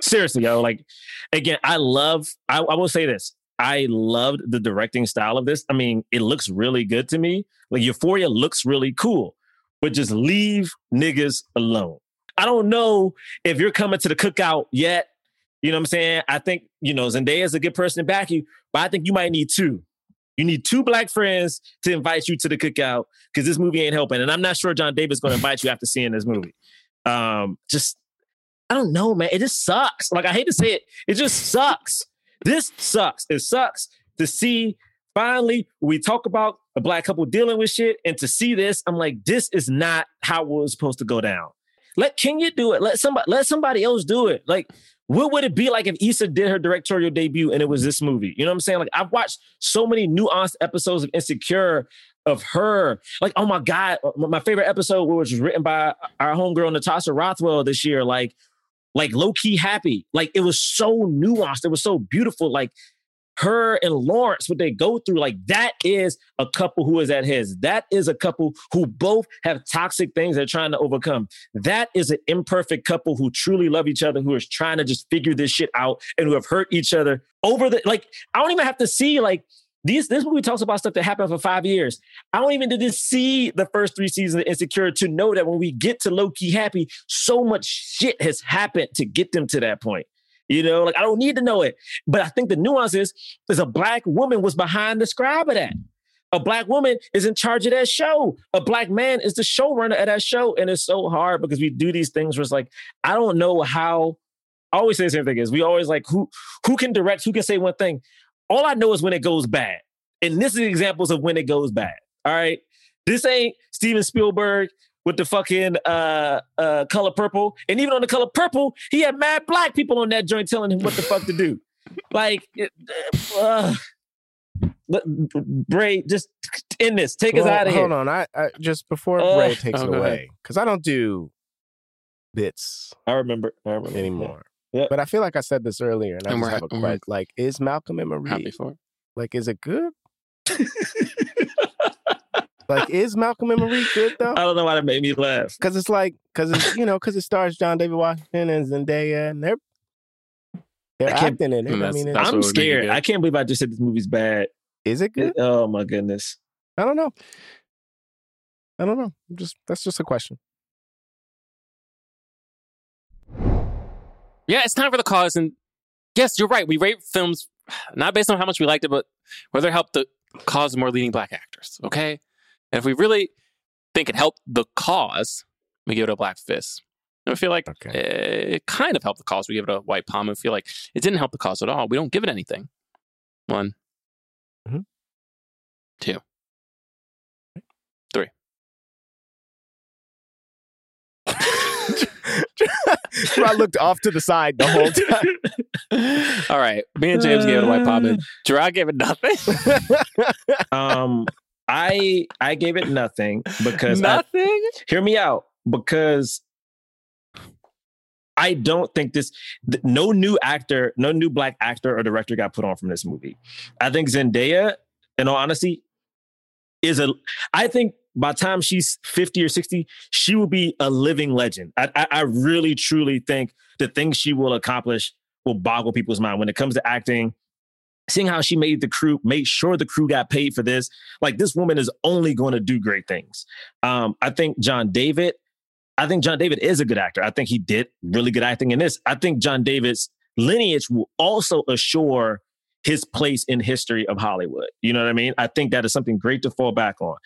seriously, yo. Like, again, I love. I, I will say this. I loved the directing style of this. I mean, it looks really good to me. Like Euphoria looks really cool, but just leave niggas alone. I don't know if you're coming to the cookout yet. You know what I'm saying? I think, you know, Zendaya is a good person to back you, but I think you might need two. You need two black friends to invite you to the cookout because this movie ain't helping. And I'm not sure John David's going to invite you after seeing this movie. Um, just, I don't know, man. It just sucks. Like, I hate to say it, it just sucks. This sucks. It sucks to see finally we talk about a black couple dealing with shit and to see this, I'm like, this is not how it was supposed to go down. Let Kenya do it. Let somebody let somebody else do it. Like, what would it be like if Issa did her directorial debut and it was this movie? You know what I'm saying? Like, I've watched so many nuanced episodes of Insecure of her. Like, oh my God, my favorite episode, which was written by our homegirl Natasha Rothwell this year, like, like low key happy. Like, it was so nuanced. It was so beautiful. Like, her and Lawrence, what they go through, like that is a couple who is at his. That is a couple who both have toxic things they're trying to overcome. That is an imperfect couple who truly love each other, who is trying to just figure this shit out and who have hurt each other over the like. I don't even have to see like these. This movie talks about stuff that happened for five years. I don't even to see the first three seasons of Insecure to know that when we get to low key happy, so much shit has happened to get them to that point. You know, like I don't need to know it. But I think the nuance is, is a black woman was behind the scribe of that. A black woman is in charge of that show. A black man is the showrunner of that show. And it's so hard because we do these things where it's like, I don't know how. I always say the same thing is we always like who who can direct, who can say one thing. All I know is when it goes bad. And this is examples of when it goes bad. All right. This ain't Steven Spielberg with the fucking uh uh color purple. And even on the color purple, he had mad black people on that joint telling him what the fuck to do. [laughs] Like it- uh, Bray, just end this. Take us out of here. Hold on, I, I just before Uh, Ray takes oh, it away because I don't do bits I remember. I remember. anymore. But I feel like I said this earlier, and I And just we're- have a and we're- question. Like, is Malcolm and Marie Happy for. it. like, is it good? [laughs] Like, is Malcolm and Marie good though? I don't know why that made me laugh. Because it's like, because it's you know, because it stars John David Washington and Zendaya, and they're they're I acting in it. I mean, I'm what would make it scared. I can't believe I just said this movie's bad. is it good? Oh my goodness. I don't know. I don't know. Just that's just a question. Yeah, it's time for the cause. And yes, you're right. We rate films [sighs] not based on how much we liked it, but whether it helped the cause more leading black actors. Okay. And if we really think it helped the cause, we give it a black fist. And we feel like Okay. it kind of helped the cause. We give it a white palm. And we feel like it didn't help the cause at all. We don't give it anything. One, Mhm. two, [laughs] I looked off to the side the whole time. [laughs] All right. Me and James gave it a white palm. And Gerard gave it nothing. [laughs] Um, I I gave it nothing because I, nothing. hear me out because I don't think this th- no new actor, no new black actor or director got put on from this movie. I think Zendaya, in all honesty, is a I think by the time she's 50 or 60, she will be a living legend. I, I, I really truly think the things she will accomplish will boggle people's mind when it comes to acting. Seeing how she made the crew, made sure the crew got paid for this. Like this woman is only going to do great things. Um, I think John David, I think John David is a good actor. I think he did really good acting in this. I think John David's lineage will also assure his place in history of Hollywood. You know what I mean? I think that is something great to fall back on.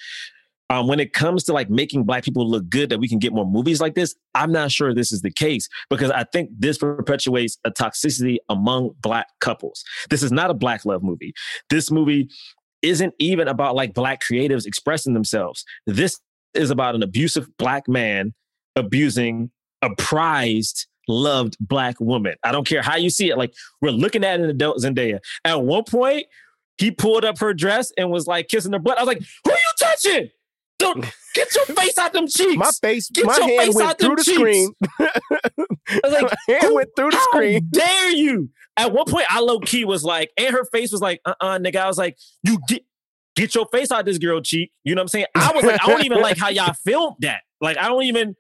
Um, when it comes to like making black people look good, that we can get more movies like this, I'm not sure this is the case because I think this perpetuates a toxicity among black couples. This is not a black love movie. This movie isn't even about like black creatives expressing themselves. This is about an abusive black man abusing a prized, loved black woman. I don't care how you see it. Like we're looking at an adult Zendaya. At one point, he pulled up her dress and was like kissing her butt. I was like, "Who are you touching? Don't [laughs] get your face out them cheeks." My face, Get my hand face went out them through the cheeks. screen. [laughs] I was like, [laughs] my hand went through the How screen. dare you? At one point, I low key was like, and her face was like, uh uh nigga. I was like, you get get your face out this girl cheek. You know what I'm saying? I was like, I don't even like how y'all filmed that. Like, I don't even,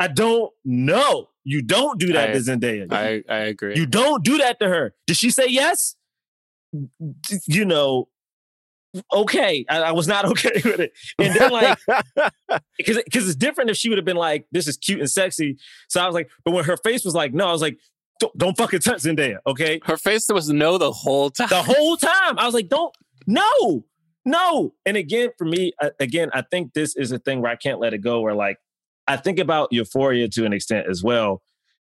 I don't know. You don't do that I- to Zendaya. I, I agree. You don't do that to her. Did she say yes? You know, okay. I, I was not [laughs] okay with it. And then like, [laughs] because because it's different if she would have been like, this is cute and sexy. So I was like, but when her face was like, no, I was like, don't, don't fucking touch Zendaya, okay? Her face was no the whole time. The whole time I was like, don't, no, no. And again, for me, uh, again, I think this is a thing where I can't let it go. Where like, I think about Euphoria to an extent as well.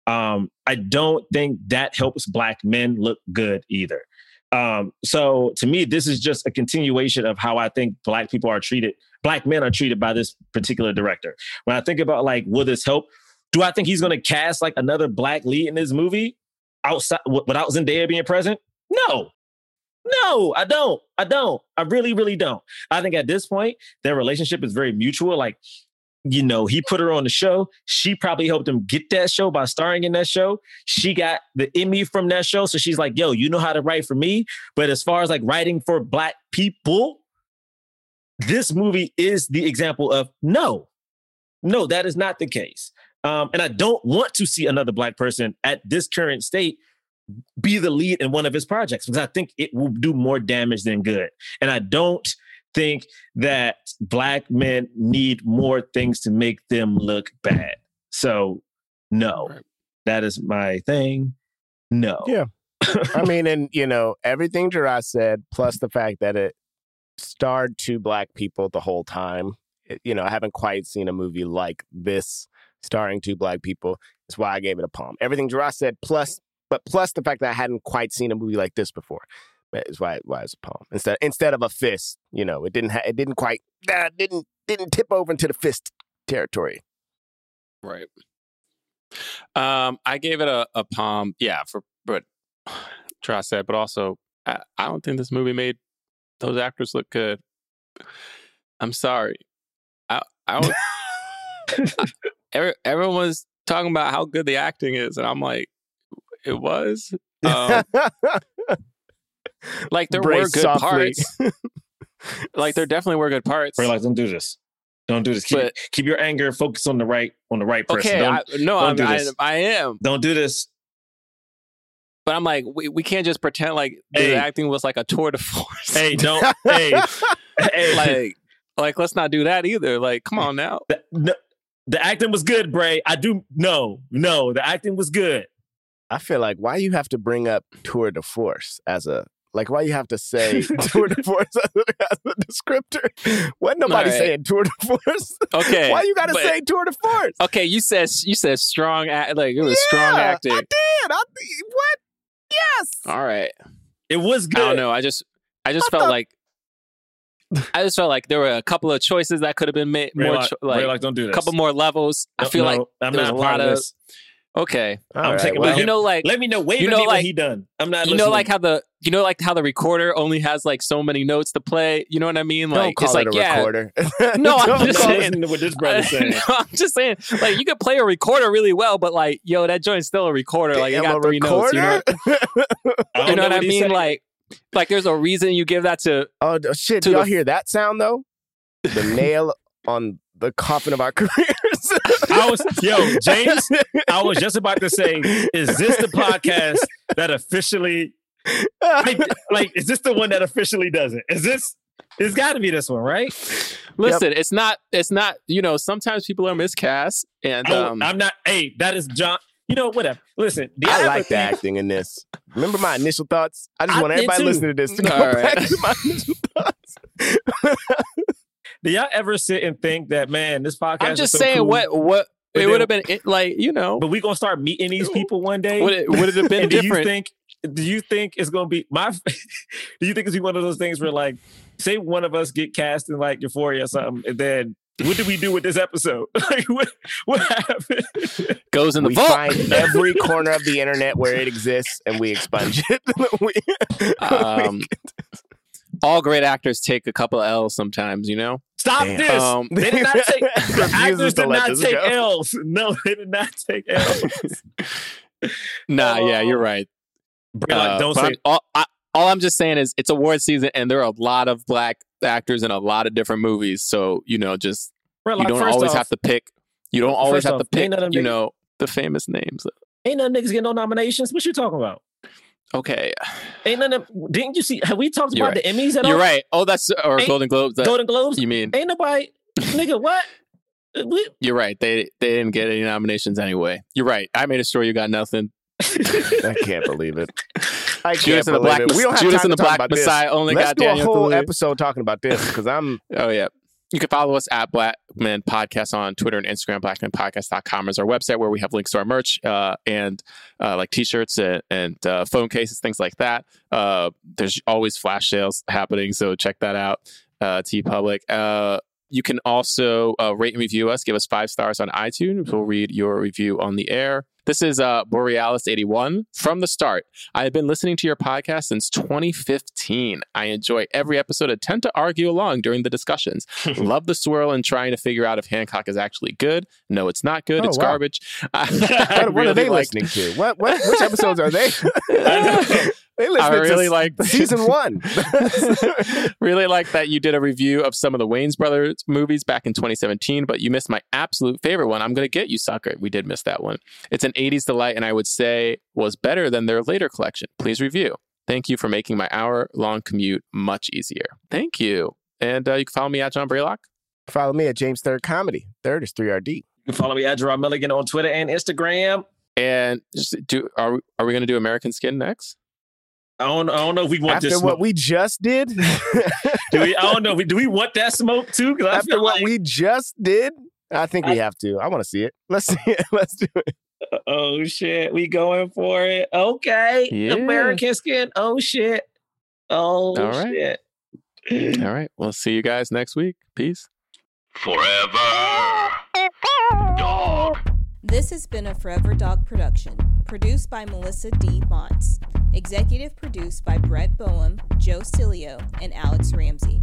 Um, I don't think that helps black men look good either. Um, so to me, this is just a continuation of how I think black people are treated, black men are treated by this particular director. When I think about like, will this help? Do I think he's going to cast like another black lead in this movie outside w- without Zendaya being present? No, no, I don't. I don't. I really, really don't. I think at this point, their relationship is very mutual. Like, you know, he put her on the show. She probably helped him get that show by starring in that show. She got the Emmy from that show. So she's like, yo, you know how to write for me. But as far as like writing for black people, this movie is the example of no, no, that is not the case. Um, and I don't want to see another black person at this current state be the lead in one of his projects because I think it will do more damage than good. And I don't think that black men need more things to make them look bad. So, no, Right. that is my thing. No. Yeah. [laughs] I mean, and you know, everything Jerah said, plus the fact that it starred two black people the whole time. It- you know, I haven't quite seen a movie like this starring two black people. That's why I gave it a palm. Everything Jerah said, plus, but plus the fact that I hadn't quite seen a movie like this before. Is why why it's a palm instead instead of a fist. You know, it didn't ha- it didn't quite didn't didn't tip over into the fist territory. Right. Um, I gave it a, a palm. Yeah, for but [sighs] Tross said, but also I, I don't think this movie made those actors look good. I'm sorry. I I don't. I, [laughs] every, everyone was talking about how good the acting is, and I'm like, it was. [laughs] Um, [laughs] like there Brace were good softly. parts. [laughs] like there definitely were good parts. Bray, like, don't do this. Don't do this. Keep, But- keep your anger focused on the right on the right person. okay, don't, I, no, don't I'm, do I, this. I am, don't do this. but I'm like, we, we can't just pretend like Hey. the acting was like a tour de force. Hey, don't. [laughs] hey, hey. like, like let's not do that either. Like, come on now. the, no, the acting was good, Bray. I do no, no. The acting was good. I feel like why you have to bring up tour de force as a like why you have to say [laughs] tour de force as a, descriptor? Wasn't nobody All right. saying tour de force? Okay, why you got to say tour de force? Okay, you said you said strong act like it was strong Yeah, acting. I did. I, what? Yes. All right. It was good. I don't know. I just I just I felt thought- like I just felt like there were a couple of choices that could have been made Bray, more like, cho- Bray, like like, don't do a couple more levels. I feel no, like I'm there was a lot of of this. Okay. All I'm right, taking well, you know like Let me know. Wave You know, me when like- he done. I'm not. you know like how the you know like how the recorder only has like so many notes to play. You know what I mean? don't Like call it's it like a yeah. recorder. [laughs] No, [laughs] I'm Don't just saying. it- listening to what this brother's [laughs] saying. No, I'm just saying, like you could play a recorder really well, but like, yo, that joint's still a recorder. Like, it got a three notes. You know, recorder? You know what I mean? said. Like, like there's a reason you give that to. oh d- shit! To Do y'all the- hear that sound though? The nail on the coffin of our [laughs] careers. I was yo James. I was just about to say, is this the podcast that officially like, like is this the one that officially does it? Is this? It's got to be this one, right? Listen, it's not. It's not. You know, sometimes people are miscast, and Oh, um, I'm not. Hey, that is John. You know, whatever. Listen, do I like the acting in this. Remember my initial thoughts? I just I want everybody too. listening to this to go All right. back to my initial thoughts. [laughs] Do y'all ever sit and think that man, this podcast? I'm is just so saying cool, what what But it would have been it, like you know But we gonna start meeting these people one day. would it would it have been and do you different? think? Do you think it's gonna be my? [laughs] do you think it's gonna be one of those things where like, say one of us get cast in like Euphoria or something, and then what do we do with this episode? [laughs] like, what what happened? Goes in the we vault. find every corner of the internet where it exists and we expunge it. [laughs] We- um, all great actors take a couple of L's sometimes. You know. Stop Damn. this! Um, they did not take. [laughs] the actors did not take go. L's. No, they did not take [laughs] L's. Nah, yeah, Oh. you're right. Bro, Uh, don't say I'm- all, I, all I'm just saying is it's award season, and there are a lot of black actors in a lot of different movies. So you know, just Bro, you don't always off, have to pick. You don't always have off, to pick. ain't none of You know the famous names. Ain't none niggas getting no nominations. What you talking about? Okay, Ain't none of didn't you see have we talked You're about the Emmys at all? you're right. Oh, that's or Ain't- Golden Globes. That, Golden Globes? you mean? Ain't nobody nigga, what? [laughs] We, You're right. They they didn't get any nominations anyway. You're right. I made a story. You got nothing. [laughs] I can't believe it. [laughs] I can't Judas and the believe Black it. We don't have Judas time and the to talk Black about this. Messiah only Let's got do a Daniel whole Kaluuya. episode talking about this because I'm Oh yeah. You can follow us at Blackman Podcast on Twitter and Instagram. BlackmanPodcast.com is our website where we have links to our merch uh, and uh, like T-shirts and, and uh, phone cases, things like that. Uh, there's always flash sales happening, so check that out. Uh, TeePublic. Uh, you can also uh, rate and review us. Give us five stars on iTunes. We'll read your review on the air. This is uh, Borealis81. From the start, I have been listening to your podcast since 2015. I enjoy every episode and tend to argue along during the discussions. [laughs] Love the swirl and trying to figure out if Hancock is actually good. No, it's not good. Oh, it's wow. garbage. [laughs] What, what are they like- listening to? What what which episodes are they? [laughs] they I really to like season one. really like that you did a review of some of the Wayans Brothers movies back in 2017, but you missed my absolute favorite one. I'm going to get you, sucker. We did miss that one. It's an 80s delight, and I would say was better than their later collection. Please review. Thank you for making my hour long commute much easier. Thank you. And uh, you can follow me at John Braylock. Follow me at James Third Comedy. Third is three RD. You can follow me at Jerah Milligan on Twitter and Instagram. And do are we, are we going to do American Skin next? I don't, I don't know if we want After this what we just did, [laughs] [laughs] do we, I don't know. Do we want that smoke too? After what like, we just did, I think we have to. I want to see it. Let's see it. [laughs] Let's do it. Oh shit, we going for it. Okay, Yeah. American skin. Oh shit. Oh All right. shit. All right. We'll see you guys next week. Peace. Forever. Dog. This has been a Forever Dog production, produced by Melissa D. Montz, executive produced by Brett Boehm, Joe Cilio, and Alex Ramsey.